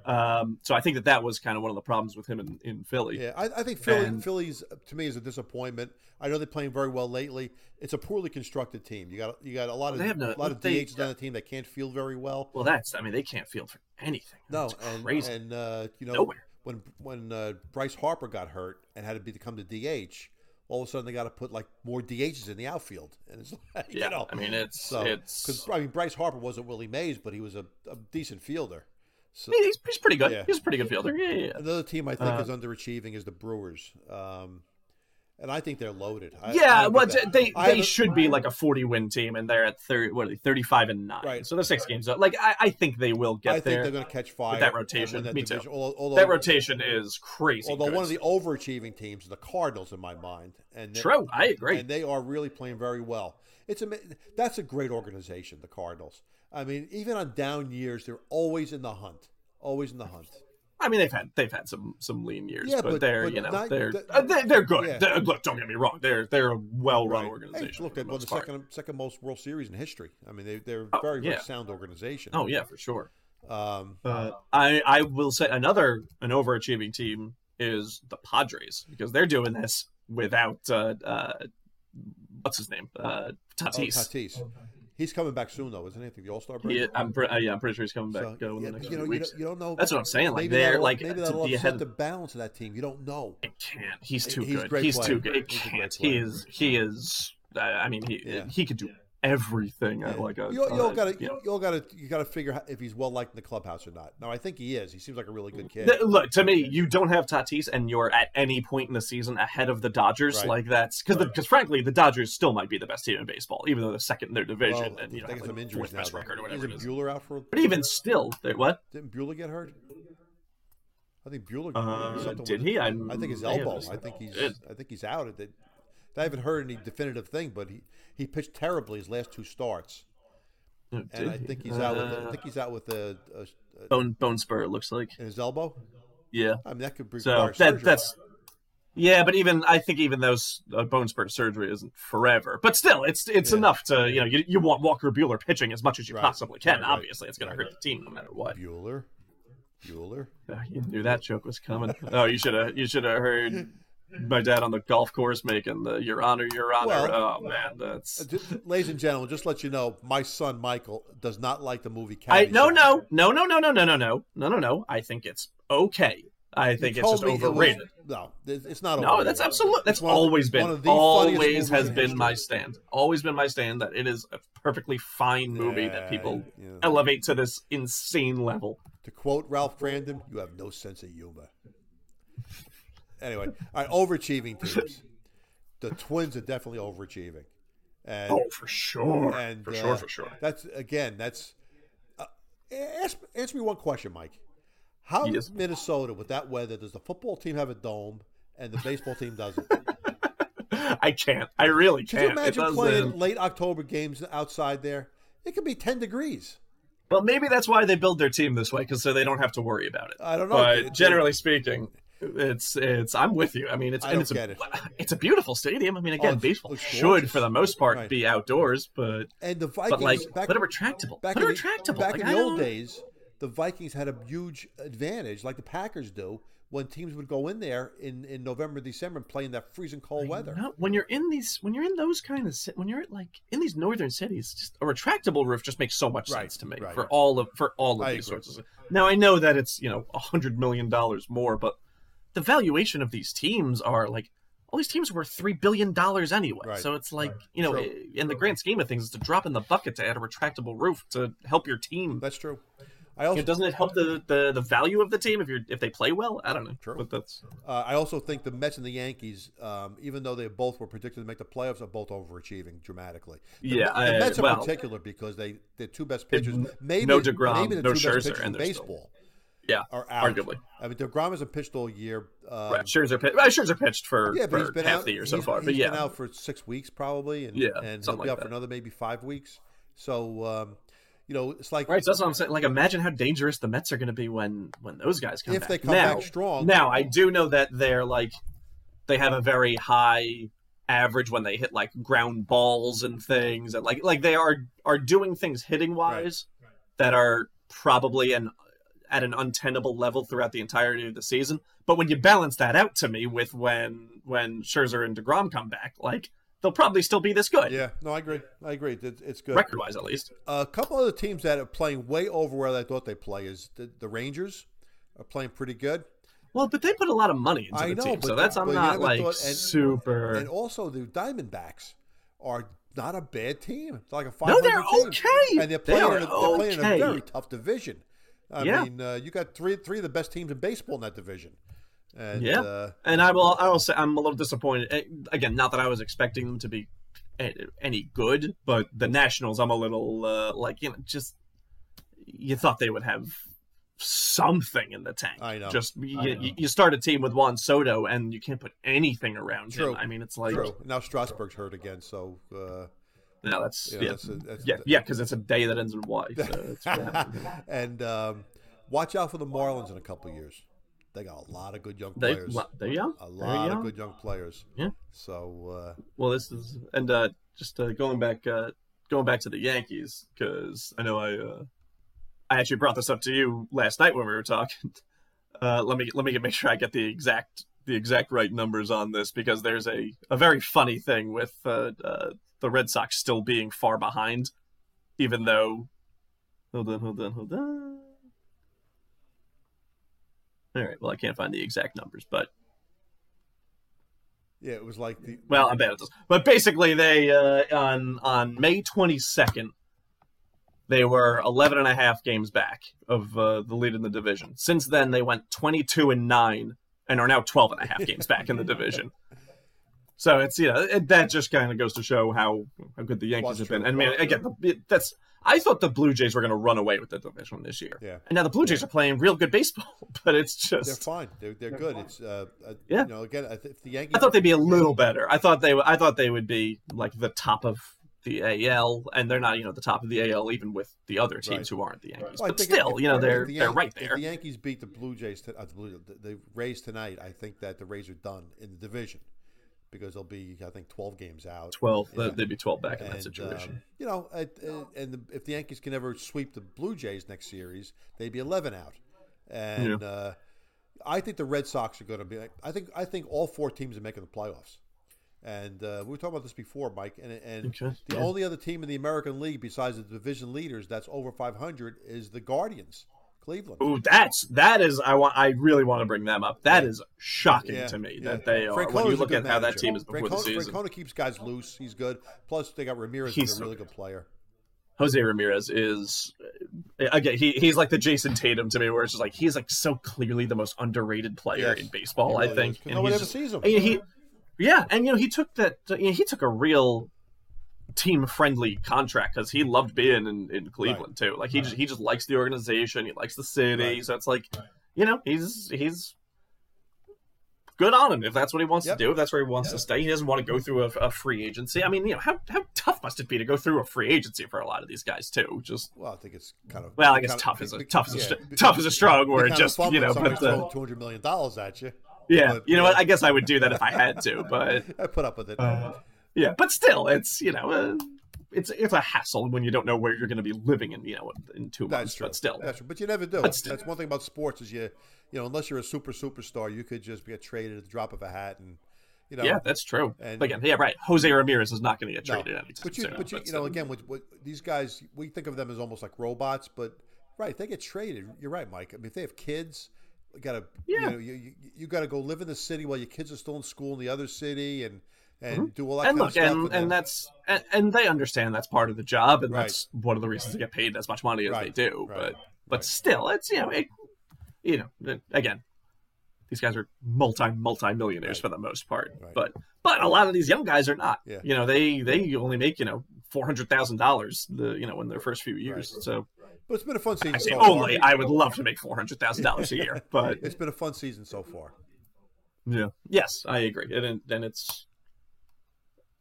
Um, so I think that that was kind of one of the problems with him in, in Philly. Yeah, I, I think Philly, And- Philly's to me is a disappointment. I know they're playing very well lately. It's a poorly constructed team. You got you got a lot of no- a lot of they- DHs on the team that can't field very well. Well, that's I mean they can't field for anything. No, That's and crazy. and uh, you know Nowhere. when when uh, Bryce Harper got hurt and had to become the DH, all of a sudden they got to put like more DHs in the outfield, and it's like yeah, you know, I mean it's so it's because I mean Bryce Harper wasn't Willie Mays, but he was a, a decent fielder. So He's, he's pretty good. Yeah. He's a pretty good fielder. Yeah, yeah, another team I think Uh, is underachieving is the Brewers, um, and I think they're loaded. I, I Yeah, don't well, that- they they should be like a forty win team, and they're at thirty. What are they? Thirty five and nine. Right. So they're six games up. Like I, I think they will get I think they're going to catch fire that rotation. that Me too. division. Although, although, that rotation is crazy. although good. one of the overachieving teams, is the Cardinals, in my mind, and they- true, I agree. and they are really playing very well. It's a that's a great organization, the Cardinals. I mean, even on down years, they're always in the hunt, always in the hunt. I mean, they've had they've had some some lean years, Yeah, but, but- they're but you know not- they're the- uh, they're, they're good. Yeah. They're- look, don't get me wrong. They're they're a well run Right. organization. Hey, look, for they the won the most part. second second most World Series in history. I mean, they they're a Oh, very very yeah. sound organization. Oh yeah, for sure. Um, But I I will say another an overachieving team is the Padres because they're doing this without uh, uh what's his name uh oh, Tatis. Tatis. He's coming back soon, though, isn't he? I think the All Star break. He, I'm pre- uh, yeah, I'm pretty sure he's coming back So, uh, in yeah, the next you know, you weeks. don't, you don't know. That's what I'm saying. Like they're like maybe that'll upset ahead. the balance of that team. You don't know. It can't. He's too He's good. He's player. too good. It He's can't. He is. He is. I mean, he Yeah. he could do everything. at Like a, You, you all uh, got to you know. you all got to you got to figure out if he's well liked in the clubhouse or not. No, I think he is. He seems like a really good kid. Look to me, you don't have Tatis, and you're at any point in the season ahead of the Dodgers. Right. Like that's because because frankly, the Dodgers still might be the best team in baseball, even though they're second in their division Well, and you know they have got some like injuries now. best though. record or whatever it Isn't is. Buehler out for? But even still, they're what? Didn't Buehler get hurt? I think Buehler. Uh, did he? I, think his elbow. I think he's. Did. I think he's out. It. I haven't heard any definitive thing, but he he pitched terribly his last two starts, Oh, and I think he's out with. Uh, I think he's out with a, a, a bone bone spur. It looks like. in his elbow. Yeah. I mean, that could So require that surgery. that's yeah, but even I think even those uh, bone spur surgery isn't forever. But still, it's it's Yeah. enough to you know you, you want Walker Buehler pitching as much as you Right. possibly can. Right, right. Obviously, it's going to hurt the team no matter what. Bueller. Bueller. Uh, you knew that joke was coming. Oh, you should have you should have heard my dad on the golf course making the "Your Honor, Your Honor." Well- oh man, that's. Uh, ladies and gentlemen, just let you know, my son Michael does not like the movie. I no no no no no no no no no no no no. I think it's okay. I think it's just me it was- overrated. no, it's not. No, that's absolutely that's It's one of- always been of the funniest always has been my stand. Always been my stand that it is a perfectly fine movie Yeah, that people yeah. elevate to this insane level. To quote Ralph Brandon, "You have no sense of humor." Anyway, all right, overachieving teams. The Twins are definitely overachieving, and Oh, for sure, and for uh, sure, for sure. That's again, that's. Uh, ask, answer me one question, Mike. How Yes. Minnesota with that weather does the football team have a dome and the baseball team doesn't? I can't. I really Can you can't. Imagine playing late October games outside there? It could be ten degrees. Well, maybe that's why they build their team this way, because so they don't have to worry about it. I don't know. But generally speaking, it's it's. I'm with you. I mean, it's I and it's a it. it's a beautiful stadium. I mean, again, oh, it's- baseball should, for the most part, Right. be outdoors, but and the Vikings, but like back, put a retractable, back put a retractable. back Like, in the old days, the Vikings had a huge advantage, like the Packers do, when teams would go in there in, in November, December, and play in that freezing cold weather. No, when you're in these, when you're in those kind of, when you're like in these northern cities, just a retractable roof just makes so much Right, sense to me right. for all of for all of I these agree. sorts of. Now I know that it's you know a hundred million dollars more, but the valuation of these teams are like all these teams worth three billion dollars anyway. Right, So it's like you know, True. in the grand scheme of things, it's a drop in the bucket to add a retractable roof to help your team. That's true. I also You know, doesn't it help the, the the value of the team if you're if they play well? I don't know. True. But that's uh, I also think the Mets and the Yankees, um, even though they both were predicted to make the playoffs, are both overachieving dramatically. The, Yeah, the I- Mets in well- particular because they the two best pitchers, maybe no DeGrom, maybe the no two best Scherzer, pitchers in and still- baseball yeah, are out. arguably. I mean, Degrom hasn't pitched all year. Um, Right. Scherzer, pitched, well, Scherzer pitched for, Yeah, but he's for been half out the year so far. But yeah, been out for six weeks probably, and Yeah, and he'll be like out for another maybe five weeks. So um, you know, it's like right. So that's what I'm saying. Like, imagine how dangerous the Mets are going to be when when those guys come if back. they come now, back strong. Now, I do know that they're like they have a very high average when they hit like ground balls and things, and like like they are are doing things hitting wise that are probably an at an untenable level throughout the entirety of the season. But when you balance that out to me with when when Scherzer and Degrom come back, like they'll probably still be this good, yeah, no, I agree. I agree. It's good. record wise at least. A couple other teams that are playing way over where I thought they play is the, the Rangers are playing pretty good, Well, but they put a lot of money into I the know, team, so that's I'm not like thought- and- super. and also the Diamondbacks are not a bad team. It's like a five No, they're team, okay. and they're They playing. are in a, they're playing in a very tough division. I Yeah. mean, uh, you got three three of the best teams in baseball in that division. And, Yeah. uh, And I will. I will say I'm a little disappointed. Again, not that I was expecting them to be any good, but the Nationals, I'm a little uh, like you know, just you thought they would have something in the tank. I know. Just you, you- you start a team with Juan Soto, and you can't put anything around True. him. I mean, it's like True. Now Strasburg's hurt again, so uh, no, that's you yeah, know, that's, a, that's yeah, yeah, because it's a day that ends in Y. So and um, watch out for the Marlins in a couple of years. They got a lot of good young they players. they're young. a lot young. of good young players. Yeah. So uh, Well, this is and uh, just uh, going back, uh, going back to the Yankees because I know I, uh, I actually brought this up to you last night when we were talking. Uh, let me let me make sure I get the exact the exact right numbers on this because there's a a very funny thing with uh, uh, the Red Sox still being far behind, even though. Hold on, hold on, hold on. All right. Well, I can't find the exact numbers, but yeah, it was like the well, I'm bad at this. But basically, they uh, on on May 22nd, they were 11 and a half games back of uh, the lead in the division. Since then, they went 22 and nine and are now 12 and a half games back in the division. So it's you know it, that just kind of goes to show how how good the Yankees have been. And I mean, again, the, that's I thought the Blue Jays were going to run away with the division this year. Yeah. And now the Blue Jays are playing real good baseball, but it's just they're fine. They're they're good. It's uh, uh Yeah. you know again if the Yankees I thought they'd be a little better. I thought they I thought they would be like the top of the AL, and they're not, you know, the top of the AL even with the other teams Right. who aren't the Yankees. Well, but still, if- you know, they're the they're right If there. the Yankees beat the Blue Jays, to, uh, the, Blue, the, the Rays tonight, I think that the Rays are done in the division because they'll be I think twelve games out. Twelve, Yeah. they'd be twelve back in that situation. um, you know, uh, and the, if the Yankees can ever sweep the Blue Jays next series, they'd be eleven out. And uh, I think the Red Sox are going to be. I think I think all four teams are making the playoffs. And uh, we were talking about this before, Mike. And, and Okay, the yeah. only other team in the American League besides the division leaders that's over 500 is the Guardians, Cleveland. Ooh, that's that is I want I really want to bring them up. That is shocking Yeah, to me yeah. that they are. when you look at how that team is before the season, Francona keeps guys loose. He's good. Plus, they got Ramirez, He's a really good. player. Jose Ramirez is eh, again he he's like the Jayson Tatum to me, where it's just like he's like so clearly the most underrated player Yes, in baseball. he I think. is, And no one ever sees him. he, yeah, and you know he took that. You know, he took a real team friendly contract because he loved being in, in Cleveland too. Like he just he just likes the organization, he likes the city. Right. So it's like, you know, he's he's good on him if that's what he wants Yep. to do. If that's where he wants to stay. He doesn't want to go through a, a free agency. I mean, you know, how how tough must it be to go through a free agency for a lot of these guys too? Just Well, I think it's kind of well, I guess kind of- tough is a be- tough is yeah, be- tough is a strong word. Just you know, but uh, two hundred million dollars at you. yeah, but, you know what? I guess I would do that if I had to, but I put up with it. Yeah, but still, it's you know, uh, it's it's a hassle when you don't know where you're going to be living in you know in two That's months. true. But still, That's true. But you never do. But still. That's one thing about sports is you, you know, unless you're a super superstar, you could just get traded at the drop of a hat, and you know. yeah, that's true. And- again, yeah, right. Jose Ramirez is not going to get No. traded anytime But you, soon. but you, you know, again, with, with these guys, we think of them as almost like robots, but right, they get traded. You're right, Mike. I mean, if they have kids, you gotta, Yeah. you know, you, you, you got to go live in the city while your kids are still in school in the other city, and and do all that Mm-hmm. and look, and, and that's and, and they understand that's part of the job, and Right. that's one of the reasons they get paid as much money as Right, they do. right, But but still, it's you know, it, you know, again, these guys are multi multi millionaires for the most part. But but a lot of these young guys are not. Yeah. You know, they they only make you know four hundred thousand dollars the you know in their first few years. So but it's been a fun season. I say so only. Far. I would love to make four hundred thousand dollars a year, but It's been a fun season so far. Yeah. Yes, I agree. And then it's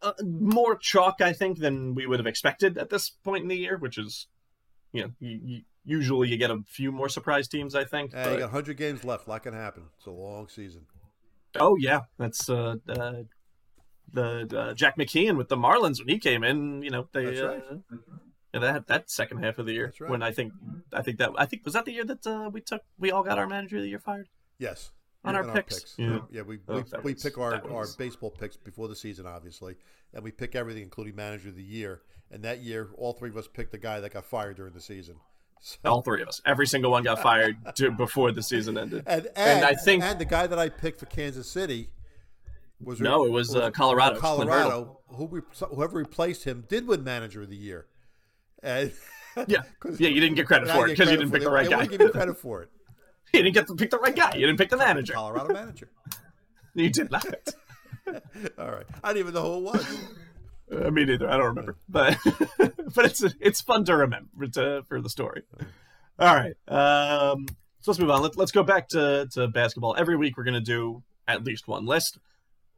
uh, more chalk, I think, than we would have expected at this point in the year, which is, you know, you, you, usually you get a few more surprise teams, I think. And but- you got 100 games left. A lot can happen. It's a long season. oh, yeah. That's uh, uh, the uh, Jack McKeon with the Marlins when he came in, you know, they. That's right. Uh, yeah, that that second half of the year right. when I think I think that I think was that the year that uh, we took we all got our manager of the year fired. Yes. On And our picks. Yeah, Yeah. we, Oh, we, that we was- pick our, our baseball picks before the season, obviously, and we pick everything, including manager of the year. And that year, all three of us picked the guy that got fired during the season. So, All three of us, every single one got fired to, before the season ended. and, and, And I think- and the guy that I picked for Kansas City was No, it was, uh, Colorado, Colorado, who re, whoever replaced him did win manager of the year. And Yeah, 'cause- yeah, you didn't get credit for it because you didn't for pick the it. right They guy. wouldn't give me credit for it. You didn't get to pick the right guy. You didn't pick the manager. Colorado manager. You did not. All right, I didn't even know who it was. Uh, me neither. I don't remember, but but it's it's fun to remember to, for the story. All right, um, so let's move on. Let, let's go back to to basketball. Every week we're gonna do at least one list,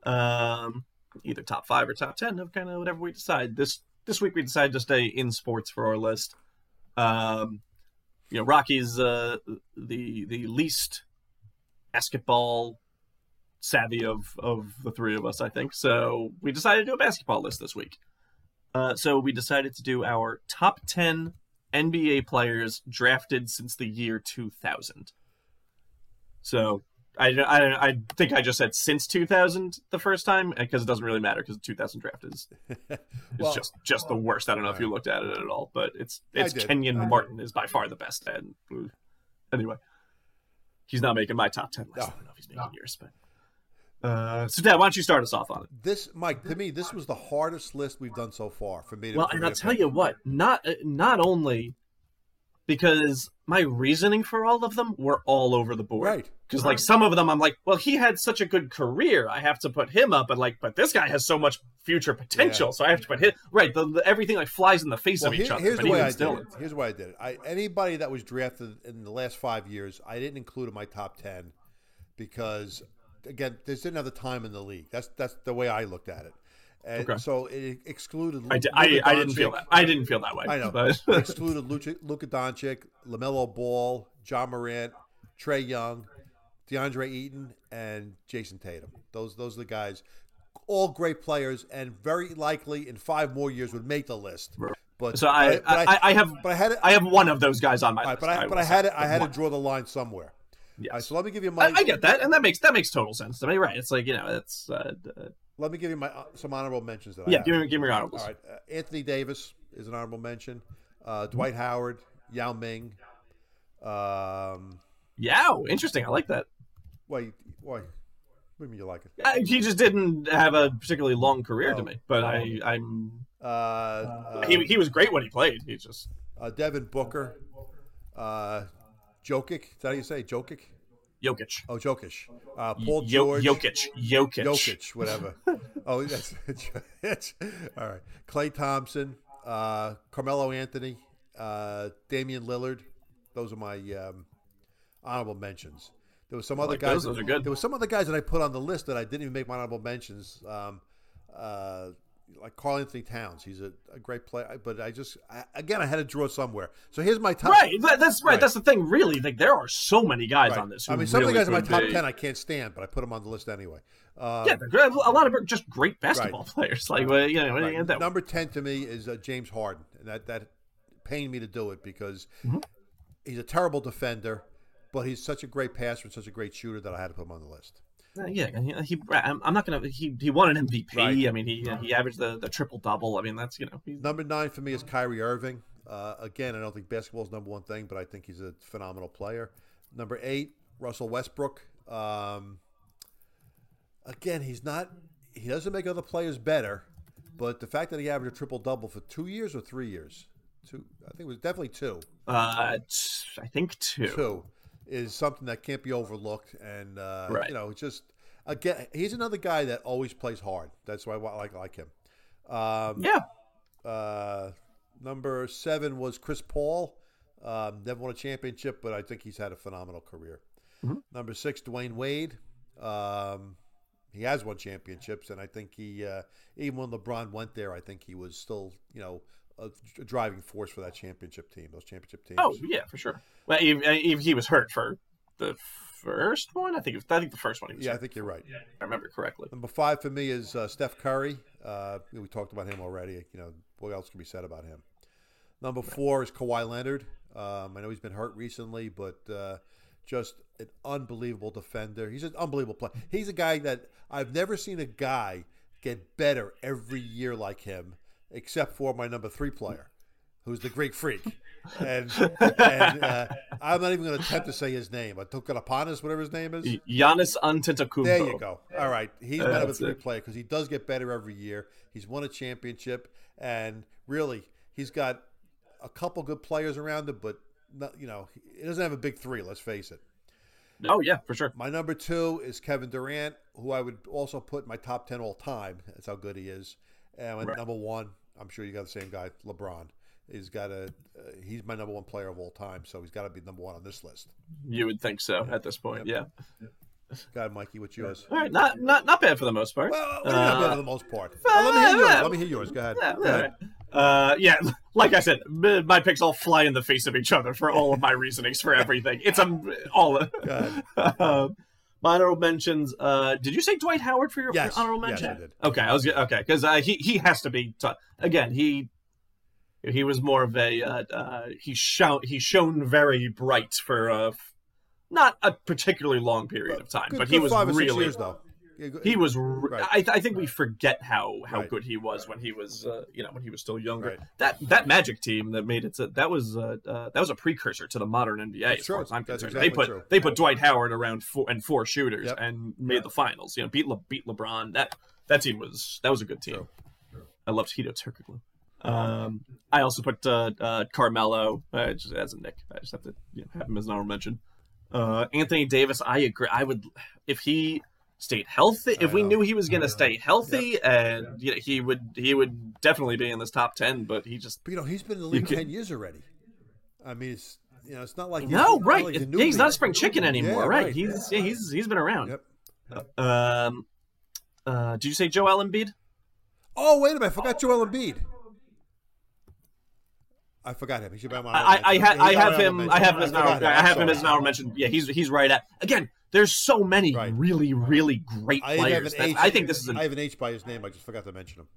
um, either top five or top ten of kind of whatever we decide. This this week we decided to stay in sports for our list. Um, you know, Rocky's uh, the the least basketball savvy of of the three of us, I think. So we decided to do a basketball list this week. Uh, so we decided to do our top ten NBA players drafted since the year 2000. So I, I, I think I just said since 2000 the first time because it doesn't really matter because the 2000 draft is it's Well- just just the worst. I don't know if you looked at it at all, but it's it's did. Kenyon Martin is by far the best. And anyway, he's not making my top ten list. No. I don't know if he's making yours, but uh, so Dad, why don't you start us off on it? This, Mike, to me, this was the hardest list we've done so far for me. To, Well, and I'll tell you what, not uh, not only because my reasoning for all of them were all over the board. Right. Because uh-huh. like some of them, I'm like, well, he had such a good career, I have to put him up, and like, but this guy has so much future potential, Yeah. so I have to put him right. The, the, everything like flies in the face Well, of each here- other. here's but the way I did it. Here's why I did it. I, anybody that was drafted in the last five years, I didn't include in my top ten because, again, they didn't have the time in the league. That's that's the way I looked at it, and Okay. so it excluded. I, did, I, Luka I didn't feel that. I didn't feel that way. I know. but excluded Luka, Luka Doncic, Lamelo Ball, Ja Morant, Trae Young, Deandre Ayton, and Jayson Tatum. Those those are the guys, all great players, and very likely in five more years would make the list. But so I, but I, I have but I had. I have one of those guys on my list. but I, but I had I had to draw the line somewhere. Yes. Right, so let me give you my. I, I get that, and that makes that makes total sense to me. Right? It's like you know, it's uh, uh, Let me give you my uh, some honorable mentions that yeah. Give me give me your honorables. All right, uh, Anthony Davis is an honorable mention. Uh, Dwight Howard, Yao Ming. Um, Yeah, interesting. I like that. why? Why? What do you mean you like it? I, he just didn't have a particularly long career to Oh. me, but I, I'm Uh, uh, he, he was great when he played. He just uh, Devin Booker, uh, Jokic. Is that how you say Jokic? Jokic, Oh, Jokic. Uh, Paul George. Jokic, Jokic. Jokic, whatever. oh, that's, all right. Klay Thompson, uh, Carmelo Anthony, uh, Damian Lillard. Those are my um, honorable mentions. There was some other like guys. those. Those are good. There was some other guys that I put on the list that I didn't even make my honorable mentions. Um, uh, like Karl-Anthony Towns. He's a, a great player, but I just I, again I had to draw somewhere. So here's my top. Right, that- that's right. Right. That's the thing. Really, like there are so many guys Right. on this. I mean, some of the guys in my top be- ten I can't stand, but I put them on the list anyway. Uh, Yeah, a lot of just great basketball players. Like, well, you know, right. gonna? Number ten to me is uh, James Harden, and that that pained me to do it because Mm-hmm. he's a terrible defender, but he's such a great passer and such a great shooter that I had to put him on the list. Uh, yeah, he, he. I'm I'm not gonna. He he won an MVP. Right. I mean, he he averaged the, the triple double. I mean, that's you know. He's, Number nine for me is Kyrie Irving. Uh, again, I don't think basketball is number one thing, but I think he's a phenomenal player. Number eight, Russell Westbrook. Um, again, he's not. He doesn't make other players better, but the fact that he averaged a triple double for two years or three years, two, I think it was definitely two. uh, t- I think two. Two is something that can't be overlooked, and uh, Right. you know, just again, he's another guy that always plays hard. That's why I like like him. Um, Yeah, uh, number seven was Chris Paul. Um, never won a championship, but I think he's had a phenomenal career. Mhm. Number six, Dwyane Wade. Um, he has won championships, and I think he, uh, even when LeBron went there, I think he was still, you know, a, a driving force for that championship team, those championship teams. Oh yeah, for sure. Well, he, he, he was hurt for the first one. I think it was, I think the first one. He was yeah, I think you're right. if I remember correctly. Number five for me is uh, Steph Curry. Uh, we talked about him already. You know, what else can be said about him? Number four is Kawhi Leonard. Um, I know he's been hurt recently, but uh, just an unbelievable defender. He's an unbelievable player. He's a guy that I've never seen a guy get better every year like him, except for my number three player, who's the Greek Freak. And, and uh, I'm not even going to attempt to say his name. Atukapanis, whatever his name is. Giannis Antetokounmpo. There you go. All right, he's my number three it. player because he does get better every year. He's won a championship, and really, he's got a couple good players around him, but not, you know, he doesn't have a big three. Let's face it. Oh yeah, for sure. My number two is Kevin Durant, who I would also put in my top ten all time. That's how good he is. And Right. number one, I'm sure you got the same guy, LeBron. He's got a. Uh, he's my number one player of all time, so he's got to be number one on this list. You would think so at this point. Yeah. God, Mikey. What's yours? All right. Not not not bad for the most part. Well, what do you mean not bad Uh, for the most part. Well, let me hear yours. Let me hear yours. Go ahead. Yeah, Go ahead. right. Uh, yeah, like I said, my picks all fly in the face of each other for all of my reasonings for everything. It's a all. um, my honorable mentions. Uh, did you say Dwight Howard for your Yes. honorable Yes, mention? I did. Okay, I was okay because uh, he he has to be t- again. He he was more of a uh, uh, he shone he shone very bright for uh, not a particularly long period of time, Good- but he was five or six really years though. Yeah, go- he was. Right. I, I think we forget how how Right. good he was when he was, uh, you know, when he was still younger. Right. That that Magic team that made it to that was uh, uh, that was a precursor to the modern NBA. As True. far as I'm That's concerned, exactly they put true. they put Dwight Howard around four and four shooters Yep. and made the finals. You know, beat Le, beat LeBron. That that team was that was a good team. I loved Hedo Turkoglu. Um, I also put uh, uh, Carmelo uh, just as a Knick. I just have to you know, have him as an honorable mention. Uh, Anthony Davis, I agree. I would if he stayed healthy. If we knew he was going to stay healthy, and you know, he would he would definitely be in this top ten. But he just But, you know, he's been in the league can- ten years already. I mean, it's you know, it's not like he's, no not right. like he's a yeah, he's not a spring chicken anymore, Yeah, right? right. He's yeah, he's he's been around. Yep. Um, uh, did you say Joel Embiid? Oh wait a minute! I forgot Joel Embiid. I forgot him. He should be on my. I, I, ha- I have him. I have him as an honorable, I have him as an honorable mention. Yeah, he's he's right at again. There's so many Right. really really great I players. that- H. I think this is an I have an H by his name. I just forgot to mention him.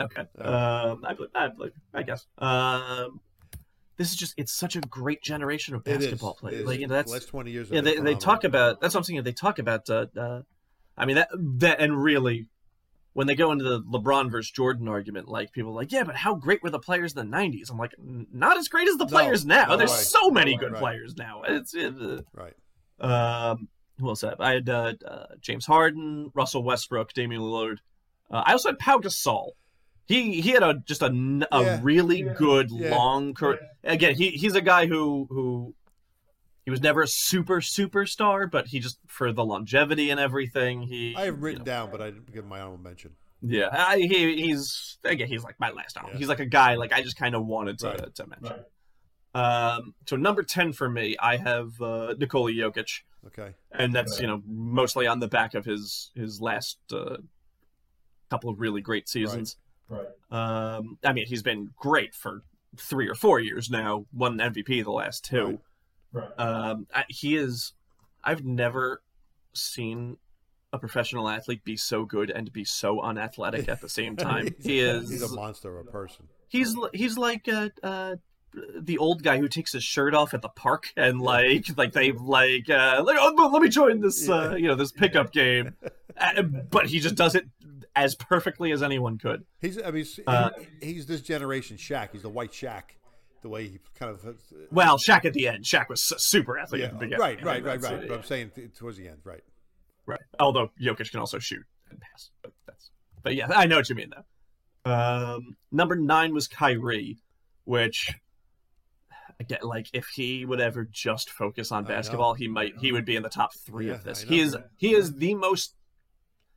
okay. Um, I, I, I guess. Um, this is just it's such a great generation of basketball players. Like you know, that's the last twenty years. yeah. They, they talk about that's what I'm saying. They talk about. Uh, uh, I mean that that and really. When they go into the LeBron versus Jordan argument, like people are like, yeah, but how great were the players in the '90s? I'm like, not as great as the No, players now. no, There's right. so many good Right. players now. It's uh, right. um, who else? I have? I had uh, uh, James Harden, Russell Westbrook, Damian Lillard. Uh, I also had Pau Gasol. He he had a just a Yeah. really good Yeah. long career. Again, he he's a guy who who he was never a super superstar, but he just for the longevity and everything. He I have you written know, down, but I didn't give my honorable mention. yeah, I, he, he's again he's like my last album. Yeah. He's like a guy like I just kind of wanted to Right. to mention. Um, so number ten for me, I have uh, Nikola Jokic Okay. and that's you know mostly on the back of his his last uh, couple of really great seasons. Right. Um, I mean, he's been great for three or four years now. Won MVP the last two. right Um, I, he is. I've never seen a professional athlete be so good and be so unathletic at the same time. he is. He's a monster of a person. He's he's like a, uh, the old guy who takes his shirt off at the park and like like they like uh, like oh, let me join this uh, you know this pickup game, uh, but he just does it as perfectly as anyone could. He's I mean he's, Uh, he's this generation Shaq. He's the white Shaq. The way he kind of uh, Well, Shaq at the end, Shaq was super athlete yeah, at the beginning. right, right, right, right. But I'm saying towards the end, right? Right. Although Jokic can also shoot and pass, but that's. But yeah, I know what you mean though. Um, number nine was Kyrie, which Get like if he would ever just focus on basketball, he might he would be in the top three Yeah, of this. He is he is the most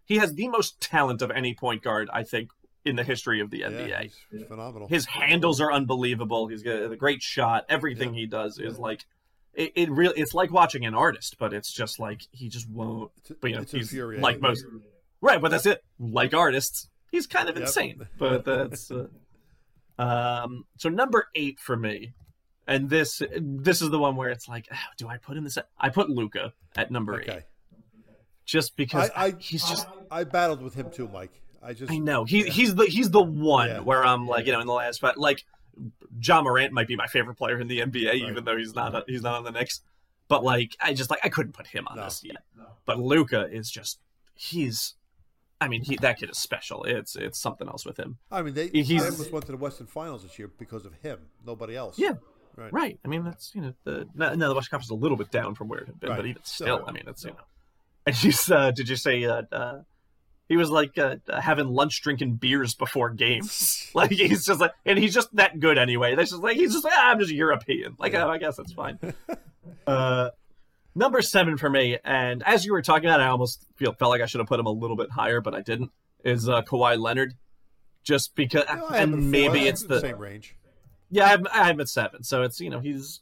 he has the most talent of any point guard I think in the history of the NBA. Yeah, he's, he's phenomenal. His handles are unbelievable. He's got a great shot. Everything he does is like it, it really it's like watching an artist, but it's just like he just won't but you know, it's he's infuriating. like most right, but that's it. Like artists, he's kind of Yep. insane, but that's uh, um. So number eight for me, and this this is the one where it's like, ah, do I put in this? I put Luka at number eight, just because I, I he's just. I battled with him too, Mike. I just I know he he's the he's the one Yeah. where I'm like you know in the last but like Ja Morant might be my favorite player in the NBA even though he's not he's not on the Knicks but like I just like I couldn't put him on No. this yet but Luka is just he's I mean he that kid is special it's it's something else with him I mean, they, He's- they almost went to the Western Finals this year because of him. Nobody else. yeah Right. right I mean that's you know the now the West Conference is a little bit down from where it had been Right. but even Still. still I mean it's you know and he's uh, did you say uh, uh he was like uh, having lunch drinking beers before games Like he's just like, and he's just that good anyway. That's just like he's just like, ah, I'm just European. Like oh, I guess that's fine. uh, number seven for me, and as you were talking about, I almost feel felt like I should have put him a little bit higher, but I didn't. Is uh, Kawhi Leonard? Just because, No, I have him and maybe it's him the same range. Yeah, I'm, I have him at seven. So it's you know he's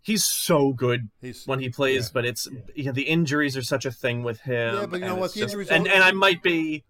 he's so good He's when he plays, yeah. but it's you know, the injuries are such a thing with him. Yeah, but you know and what? The just- injuries and and I might be,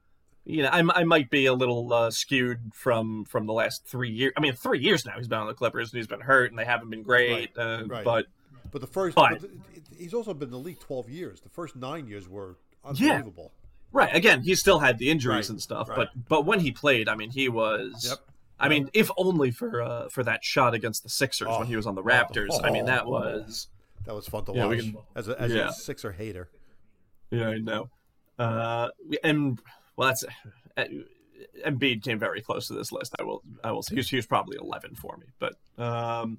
you know, I'm, I might be a little uh, skewed from from the last three years. I mean, three years now he's been on the Clippers and he's been hurt and they haven't been great. uh, right. But But the first, But- but he's also been in the league twelve years. The first nine years were unbelievable. right again, he still had the injuries Right, and stuff. right. But but when he played, I mean, he was. Yep. I mean, if only for uh, for that shot against the Sixers Oh. when he was on the Raptors. I mean, that Oh. was. That was fun to Yeah, watch can- as a as yeah. a Sixer hater. Yeah, I know. Uh, and well, that's uh, Embiid came very close to this list. I will, I will say he was, he was probably eleven for me, but um,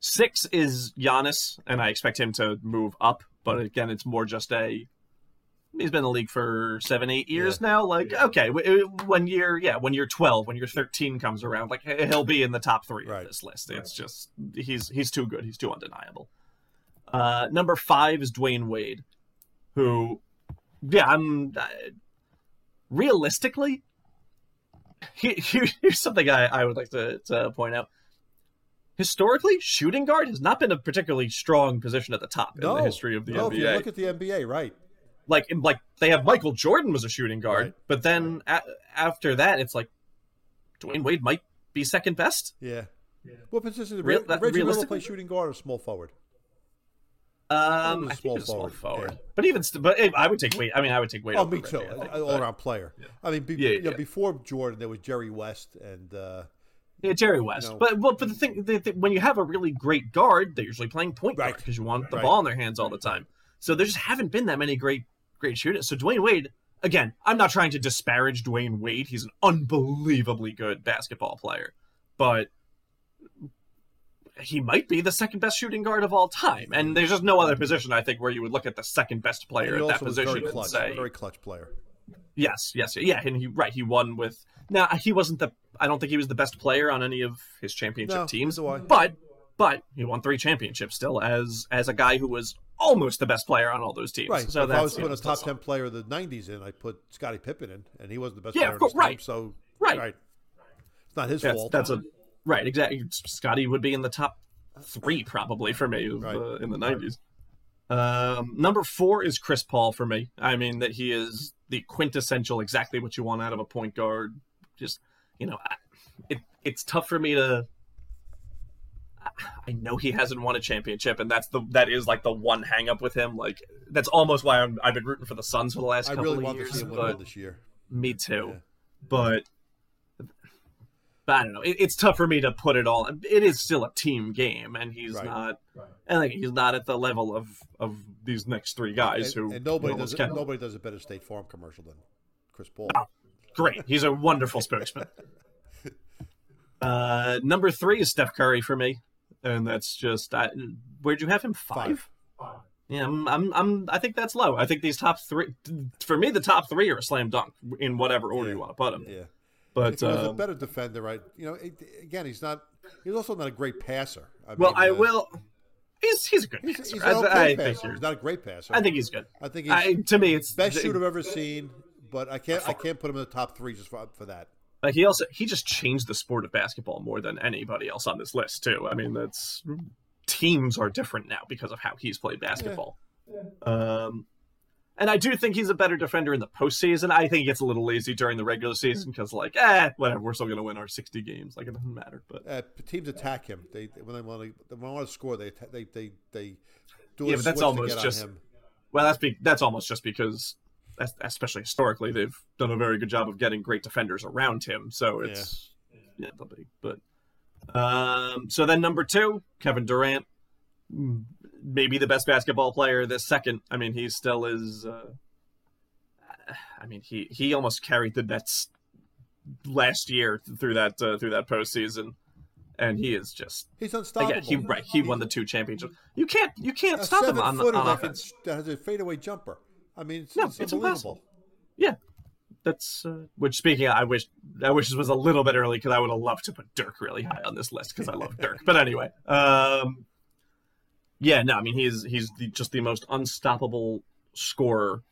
six is Giannis, and I expect him to move up. But again, it's more just a. He's been in the league for seven, eight years now. Like, okay, when you're, yeah, when you're twelve, when you're thirteen comes around, like he'll be in the top three Right. of this list. It's just he's he's too good. He's too undeniable. Uh, number five is Dwyane Wade, who yeah, I'm uh, realistically. Here, here- here's something I, I would like to, to point out. Historically, shooting guard has not been a particularly strong position at the top in the history of the no, if you NBA. look at the NBA, right? Like, in, like they have Michael Jordan was a shooting guard, Right. but then a- after that, it's like Dwyane Wade might be second best. Yeah. What position did Real- Reggie that- Miller play shooting guard or small forward? Um, was a I think small he was a small forward, forward, yeah. but even st- but I would take Wade. I mean, I would take Wade. Oh, me too. Reggie, I think, All but- around player. I mean, be, Yeah, you know, yeah. before Jordan, there was Jerry West and uh, Yeah, Jerry West. know. But well, but the thing, the, the, when you have a really great guard, they're usually playing point guard Right. because you want the Right. ball in their hands all the time. So there just haven't been that many great great shooter. So Dwyane Wade, again, I'm not trying to disparage Dwyane Wade. He's an unbelievably good basketball player, but he might be the second best shooting guard of all time. And there's just no other position I think where you would look at the second best player at that position very and say, very clutch player. Yes, yes, yeah, and he right he won with. Now he wasn't the. I don't think he was the best player on any of his championship No, teams, neither do I. but but he won three championships still as as a guy who was almost the best player on all those teams. Right. So if I was you know, putting a top ten player of the '90s in, I put Scottie Pippen in, and he wasn't the best Yeah, player of in his course, right. team. So Right. right. It's not his That's, fault. that's a right exactly. Scottie would be in the top three probably for me Right. uh, in the nineties. Um, number four is Chris Paul for me. I mean that he is the quintessential, exactly what you want out of a point guard. Just you know, it it's tough for me to. I know he hasn't won a championship, and that's the that is like the one hang up with him. Like that's almost why I'm, I've been rooting for the Suns for the last I couple really of want years. to see him win this year. me too. Yeah. But, but I don't know. It, it's tough for me to put it all. It is still a team game, and he's Right. not. And like he's not at the level of of these next three guys And, who and nobody does it, can- nobody does a better State Farm commercial than Chris Paul. Great. He's a wonderful spokesman. Uh, number three is Steph Curry for me, and that's just I, where'd you have him five? Yeah, I'm, I'm, I'm, I think that's low. I think these top three, for me, the top three are a slam dunk in whatever order Yeah. you want to put them. Yeah. But If he was a um, better defender, right? You know, again, he's not. He's also not a great passer. I well, mean, I uh, will. He's he's a good He's, passer. he's I, okay I think passer. you're- He's not a great passer. I think he's good. I think he's I, to me, it's best shooter I've ever seen, but I can't. I can't put him in the top three just for, for that. Like he also he just changed the sport of basketball more than anybody else on this list too. I mean, that's teams are different now because of how he's played basketball. Um, and I do think he's a better defender in the postseason. I think he gets a little lazy during the regular season because like, eh, whatever, we're still gonna win our sixty games. Like it doesn't matter. But Uh, teams attack him. They when they want to when they want to score, they they they they do Yeah, but that's almost to get just- well, that's be, that's almost just because. Es- Especially historically, they've done a very good job of getting great defenders around him. So it's yeah, they'll. But um, so then number two, Kevin Durant, Mm, maybe the best basketball player this second. I mean, he still is. Uh, I mean, he he almost carried the Nets last year through that uh, through that postseason, and he is just He's unstoppable. again. He right. He won the two championships. You can't you can't a stop him on, footer on offense. that has a fadeaway jumper. I mean, it's, No, it's, it's impossible. Yeah, that's uh, which. Speaking, of, I wish I wish this was a little bit early because I would have loved to put Dirk really high on this list because I love Dirk. But anyway, um, yeah, no, I mean he's he's the, just the most unstoppable scorer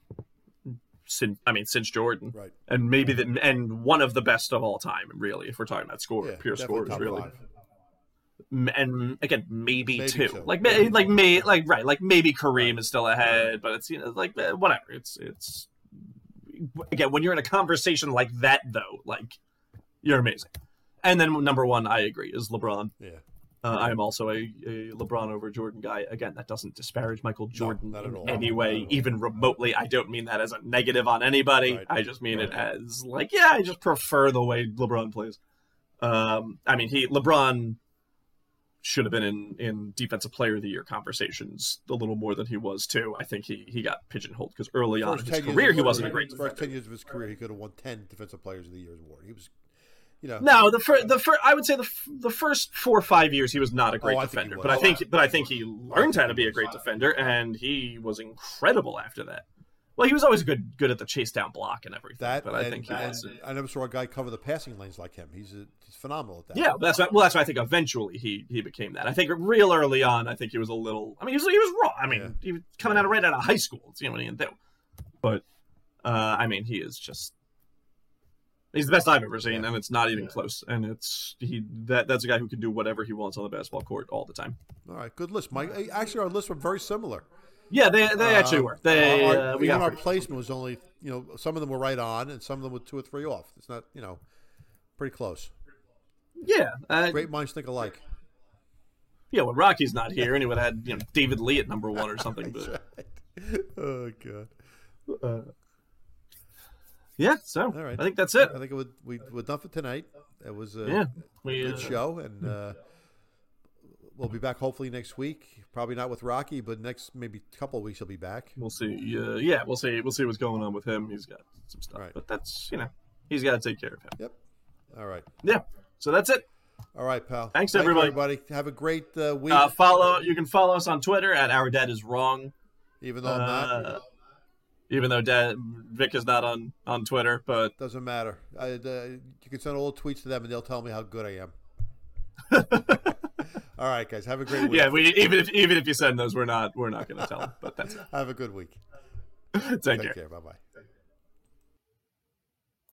since I mean since Jordan, Right. and maybe the and one of the best of all time. Really, if we're talking about score Yeah, pure definitely scores, really. five. And again maybe, Maybe two. two. like may, like may like right like maybe Kareem is still ahead but it's you know like eh, whatever. It's it's again when you're in a conversation like that though like you're amazing. And then number one I agree is LeBron. Yeah. uh, I am also a, a LeBron over Jordan guy. Again that doesn't disparage Michael Jordan at in all. any way even remotely. I don't mean that as a negative on anybody. Right. I just mean it as like yeah I just prefer the way LeBron plays. Um I mean he LeBron should have been in in defensive player of the year conversations a little more than he was too. I think he he got pigeonholed because early on in his career he wasn't a great First defender. ten years of his career, he could have won ten Defensive Players of the Year award. He was, you know, No, the first the first I would say the f- the first four or five years he was not a oh, great Oh, think he defender, but I Oh, think but I think he learned how to be a great defender, and he was incredible after that. Well, he was always good good at the chase down block and everything, that. but I and, think he was. I never saw a guy cover the passing lanes like him. He's a, he's phenomenal at that. Yeah, that's why, well. That's why I think eventually he he became that. I think real early on, I think he was a little. I mean, he was he was raw. I mean, Yeah. he was coming out of right out of high school. It's, you know what he can do. But uh, I mean, he is just he's the best I've ever seen, Yeah. and it's not even close. And it's he that that's a guy who can do whatever he wants on the basketball court all the time. All right, good list, Mike. Actually, our lists were very similar. Yeah, they they actually Um, were. They our, uh, we even got our placement was only you know some of them were right on, and some of them were two or three off. It's not you know pretty close. yeah uh, Great minds think alike. yeah. When Rocky's not here, and he would have had you know David Lee at number one or something. But oh god. uh, yeah, so All right. I think that's it. I think it would, we we're done for tonight. It was a Yeah, we good uh, show, and uh, we'll be back hopefully next week. Probably not with Rocky, but next maybe a couple of weeks he'll be back. We'll see. Uh, yeah, we'll see. We'll see what's going on with him. He's got some stuff, Right. but that's you know he's got to take care of him. Yep. All right. Yeah. So that's it. All right, pal. Thanks, Thank everybody. everybody. Have a great uh, week. Uh, follow. You can follow us on Twitter at our dad is wrong. even though I'm not, Uh, even though dad Vic is not on on Twitter, but doesn't matter. I, uh, you can send all the tweets to them, and they'll tell me how good I am. all right, guys. Have a great week. yeah, we even if even if you send those, we're not we're not going to tell him. But that's it. Have a good week. Take, Take care. care. Bye bye.